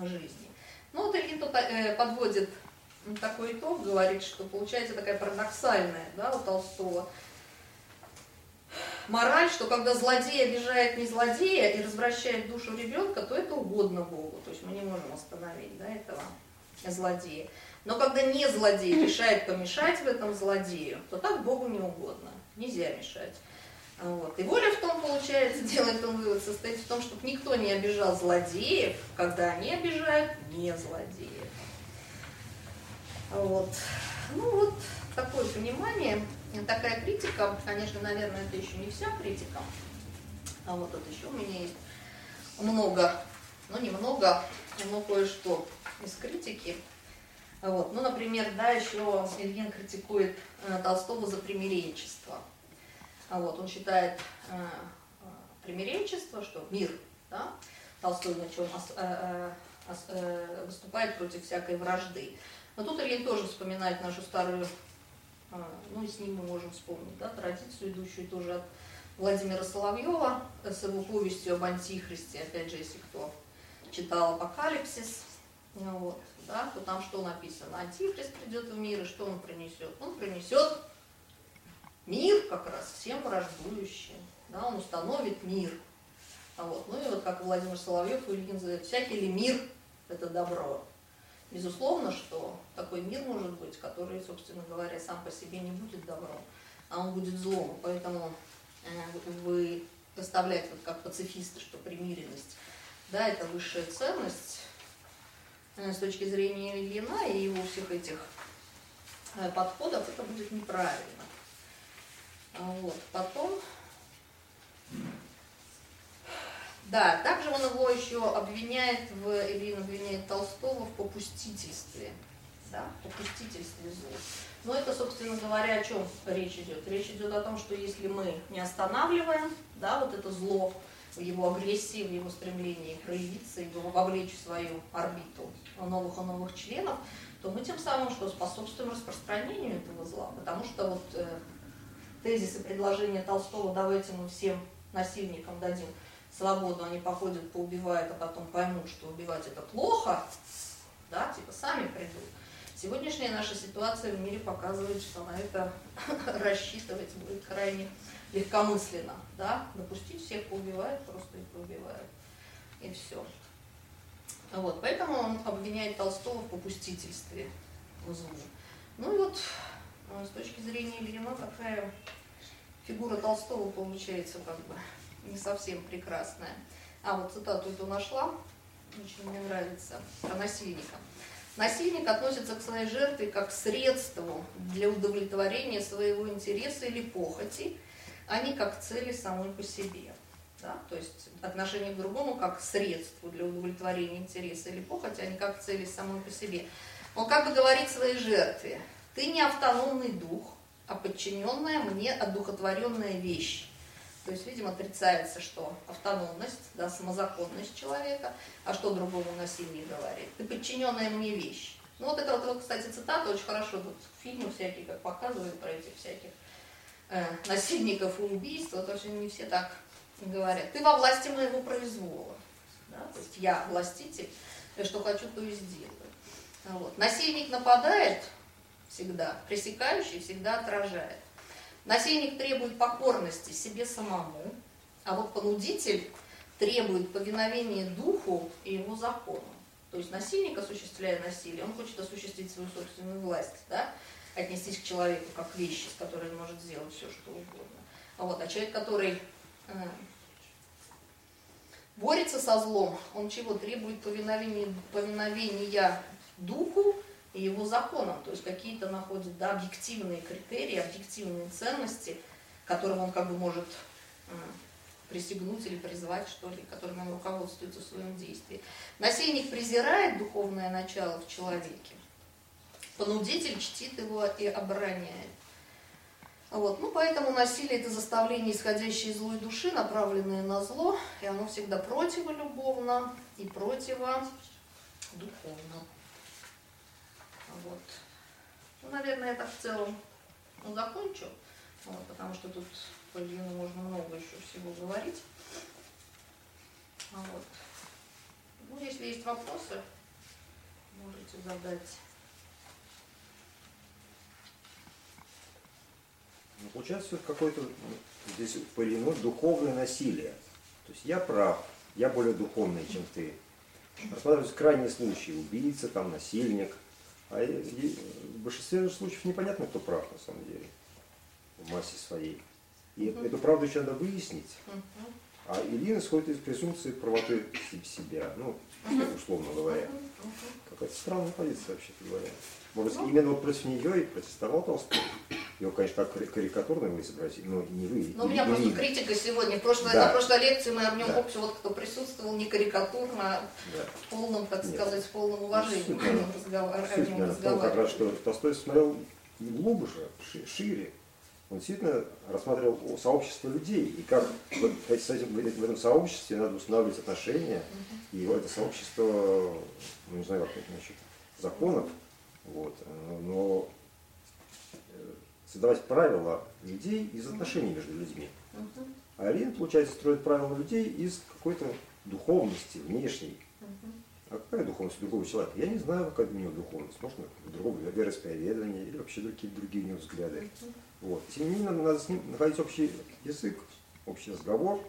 жизни. Ну вот Ильин тут э, подводит такой итог, говорит, что получается такая парадоксальная да, у Толстого мораль, что когда злодей обижает не злодея и развращает душу ребенка, то это угодно Богу. То есть мы не можем остановить да, этого злодея. Но когда не злодей решает помешать в этом злодею, то так Богу не угодно. Нельзя мешать. Вот. И воля в том, получается, делает он вывод, состоит в том, чтобы никто не обижал злодеев, когда они обижают не злодеев. Вот. Ну вот такое понимание такая критика, конечно, наверное, это еще не вся критика, а вот тут еще у меня есть много, ну немного, но кое-что из критики. Вот. Ну, например, да, еще Ильин критикует э, Толстого за примиренчество. А вот, он считает э, э, примиренчество, что мир, да, Толстой на чем э, э, э, выступает против всякой вражды. Но тут Ильин тоже вспоминает нашу старую а, ну и с ним мы можем вспомнить да, традицию, идущую тоже от Владимира Соловьева с его повестью об антихристе, опять же, если кто читал Апокалипсис, ну, вот, да, то там что написано? Антихрист придет в мир, и что он принесет? Он принесет мир как раз всем враждующим, да, он установит мир. А вот, ну и вот как Владимир Соловьев и Ильин говорит, всякий ли мир – это добро. Безусловно, что такой мир может быть, который, собственно говоря, сам по себе не будет добром, а он будет злом. Поэтому э, вы представляете, вот как пацифисты, что примиренность, да, это высшая ценность э, с точки зрения Ильина и его всех этих э, подходов, это будет неправильно. Вот. Потом да, также он его еще обвиняет, в, Ильин обвиняет Толстого в попустительстве. Да, попустительстве злу. Но это, собственно говоря, о чем речь идет? Речь идет о том, что если мы не останавливаем, да, вот это зло в его агрессии, в его стремлении проявиться и вовлечь в свою орбиту новых и новых членов, то мы тем самым что способствуем распространению этого зла. Потому что вот э, тезисы предложения Толстого «давайте мы всем насильникам дадим свободу, они походят, поубивают, а потом поймут, что убивать это плохо, да, типа сами придут. Сегодняшняя наша ситуация в мире показывает, что на это рассчитывать будет крайне легкомысленно, да, допустить всех поубивают, просто их поубивают, и все. Вот, поэтому он обвиняет Толстого в попустительстве в. Ну и вот с точки зрения Ильина какая фигура Толстого получается как бы не совсем прекрасная. А вот цитату эту нашла, очень мне нравится, про насильника. Насильник относится к своей жертве как к средству для удовлетворения своего интереса или похоти, а не как цели самой по себе. Да? То есть отношение к другому как к средству для удовлетворения интереса или похоти, а не как цели самой по себе. Он как бы говорит своей жертве, ты не автономный дух, а подчиненная мне одухотворенная вещь. То есть, видимо, отрицается, что автономность, да, самозаконность человека, а что другому насилие говорит? Ты подчиненная мне вещь. Ну вот это вот, кстати, цитата очень хорошо, вот фильмы всякие, как показывают про этих всяких э, насильников и убийств, вот очень не все так говорят. Ты во власти моего произвола. Да? То есть я властитель, я что хочу, то и сделаю. Вот. Насильник нападает всегда, пресекающий всегда отражает. Насильник требует покорности себе самому, а вот понудитель требует повиновения духу и его закону. То есть насильник, осуществляя насилие, он хочет осуществить свою собственную власть, да? отнестись к человеку как вещи, с которой он может сделать все, что угодно. А, вот, а человек, который э, борется со злом, он чего? Требует повиновения, повиновения духу и его законам, то есть какие-то находит да, объективные критерии, объективные ценности, которым он как бы может э, присягнуть или призвать, что ли, которым он руководствуется в своем действии. Насильник презирает духовное начало в человеке, понудитель чтит его и обороняет. Вот. Ну, поэтому насилие – это заставление, исходящее из злой души, направленное на зло, и оно всегда противолюбовно и противодуховно. Вот. Ну, наверное, так в целом ну, закончу, вот, потому что тут по Ильину можно много еще всего говорить. Вот. Ну, если есть вопросы, можете задать. Ну, получается какое-то здесь по Ильину духовное насилие. То есть я прав, я более духовный, чем ты. Рассматриваются крайние случаи, убийца, там, насильник. А в большинстве случаев непонятно, кто прав на самом деле, в массе своей. И угу. эту правду еще надо выяснить. Угу. А Ильин исходит из презумпции правоты себя, ну, условно говоря. Какая-то странная позиция, вообще-то говоря. Может, ну. именно вот против нее и протестовал Толстой. Его, конечно, так карикатурно его изобразили, но не вы. Ну, у меня просто критика сегодня. В прошлой, да. На прошлой лекции мы об нем, да. общем, вот кто присутствовал, не карикатурно, а да. в полном, так Нет. сказать, в полном уважении. Суть, наверное, в том, как раз, что Толстой смотрел глубже, шире, он действительно рассматривал сообщество людей, и как вот, с этим, в этом сообществе надо устанавливать отношения, и это сообщество, ну не знаю, как это насчет законов, вот, но создавать правила людей из отношений между людьми. А Алин, получается, строит правила людей из какой-то духовности внешней. А какая духовность у другого человека? Я не знаю, какая у него духовность. Может, другого вероисповедания или вообще какие-то другие у него взгляды. Вот. Тем не менее, надо с ним находить общий язык, общий разговор.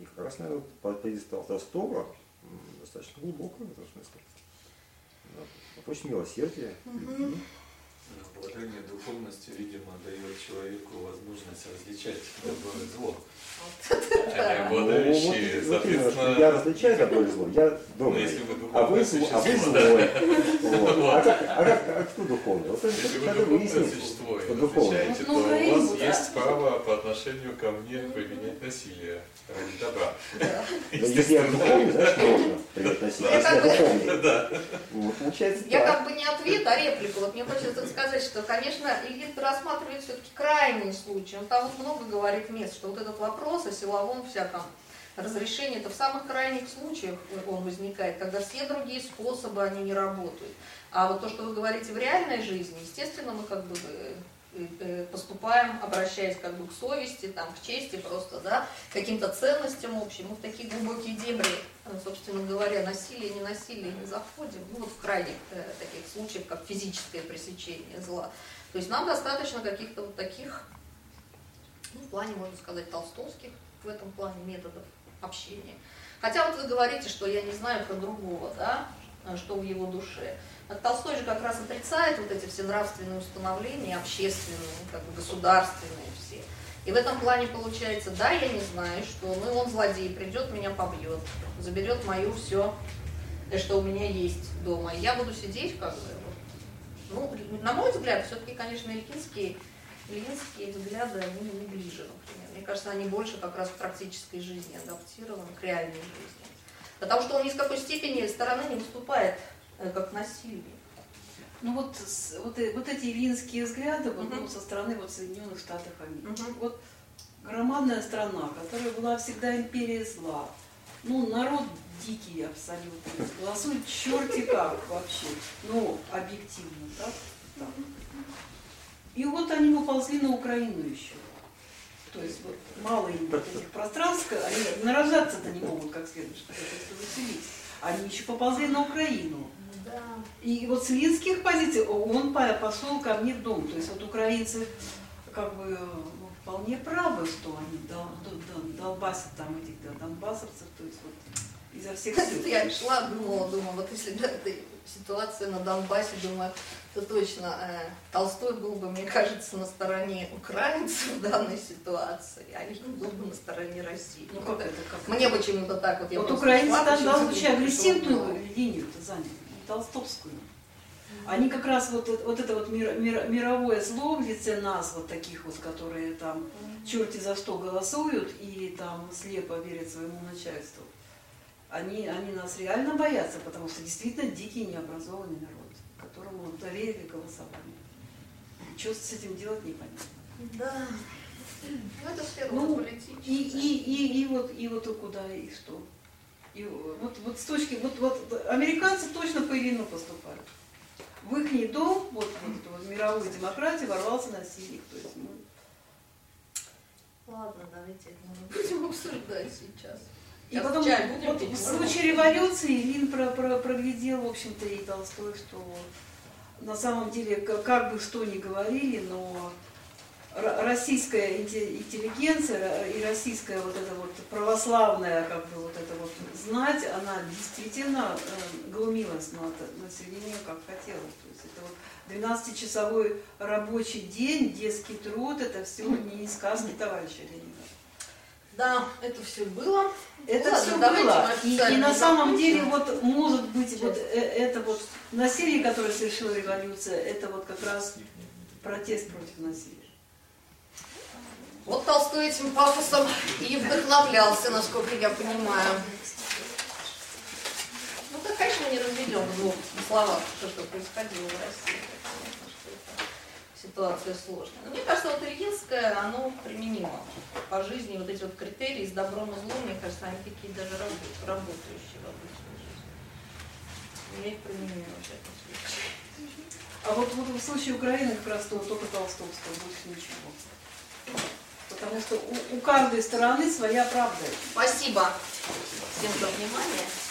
И как раз, наверное, позиция Толстого достаточно глубокая в этом смысле. Да. Очень милосердие, любви. Положение духовности, видимо, дает человеку возможность различать добро и зло. Обладающие, ну, соответственно... Я различаю добро и зло, я думаю. Ну, а вы, а вы злой. А, как, а, как, а кто духовный? Вот если вы духовное существо и различаете, то у вас есть право по отношению ко мне применять насилие ради добра. Если я духовный, значит можно применять насилие. Если я духовный. Да. Получается Я как бы не ответ, а реплику. Вот мне хочется сказать, что, конечно, Ильин рассматривает все-таки крайние случаи. Он там вот много говорит мест, что вот этот вопрос о силовом всяком разрешении, это в самых крайних случаях он возникает, когда все другие способы, они не работают. А вот то, что вы говорите в реальной жизни, естественно, мы как бы э, э, поступаем, обращаясь как бы к совести, там, к чести просто, да, каким-то ценностям общим. Мы в такие глубокие дебри, собственно говоря, насилие, не насилие не заходим. Ну вот в крайних э, таких случаях, как физическое пресечение зла. То есть нам достаточно каких-то вот таких, ну, в плане, можно сказать, толстовских в этом плане методов общения. Хотя вот вы говорите, что я не знаю про другого, да, что в его душе. А Толстой же как раз отрицает вот эти все нравственные установления, общественные, как бы государственные все. И в этом плане получается, да, я не знаю, что, ну он злодей, придет, меня побьет, заберет мою все, что у меня есть дома. Я буду сидеть как бы, ну, на мой взгляд, все-таки, конечно, ильинские, ильинские взгляды, они не ближе, например. Мне кажется, они больше как раз в практической жизни адаптированы, к реальной жизни. Потому что он ни с какой степени стороны не выступает Э, как насилие. Ну вот, вот, э, вот эти ильинские взгляды вот, угу. ну, со стороны вот Соединенных Штатов Америки. Угу. Вот громадная страна, которая была всегда империей зла. Ну, народ дикий абсолютно. Голосует черти как вообще. Ну, объективно, так? так. И вот они поползли на Украину еще. То есть вот мало им вот этих пространств, они нарожаться-то не могут как следует, чтобы это выселить. Они еще поползли на Украину. Да. И вот с линских позиций он пошел ко мне в дом. То есть вот украинцы как бы ну, вполне правы, что они дол, дол, долбасят там этих да, донбассовцев, то есть вот изо всех сил. Я шла, думала, думала, вот если да, ситуация на Донбассе, думаю, то точно э, Толстой был бы, мне кажется, на стороне украинцев в данной ситуации, а Ильин был бы на стороне России. Ну как это? Как Мне почему-то так вот. Я вот украинцы там дал очень агрессивную линию заняли, толстовскую. Они как раз вот, вот это вот мир, мир, мировое зло в лице нас, вот таких вот, которые там черти за что голосуют и там слепо верят своему начальству, они, они нас реально боятся, потому что действительно дикий необразованный народ, которому доверили голосование. Что с этим делать непонятно. Да. Ну, это сфера ну. И, и, и, и, вот, и вот и куда, и что. И вот, вот с точки, вот, вот американцы точно по Ильину поступают. В их дом, вот, вот, вот мировой демократии ворвался насильник. То есть, ну... Ладно, давайте это будем обсуждать сейчас. И потом, вот, в случае революции Лин про, про, проглядел, в общем-то, и Толстой, что на самом деле, как бы что ни говорили, но российская интеллигенция и российская вот эта вот православная как бы вот эта вот знать, она действительно э, глумилась над населением как хотела. То есть это вот 12-часовой рабочий день, детский труд, это все не из сказки товарища Ленина. Да, это все было. Это ну, все было. И, и на самом деле, вот может быть, вот э, это вот насилие, которое совершила революция, это вот как раз протест против насилия. Вот Толстой этим пафосом и вдохновлялся, насколько я понимаю. Ну, так, конечно, мы не разведем в двух словах, что, что происходило в России. Ситуация сложная. Но мне кажется, вот Ильинское, оно применимо по жизни. Вот эти вот критерии с добром и злом, мне кажется, они такие даже работающие в обычной жизни. Я их применяю в этом случае. А вот, вот в случае Украины как раз то только Толстовского, больше ничего потому что у, у каждой стороны своя правда. Спасибо всем за внимание.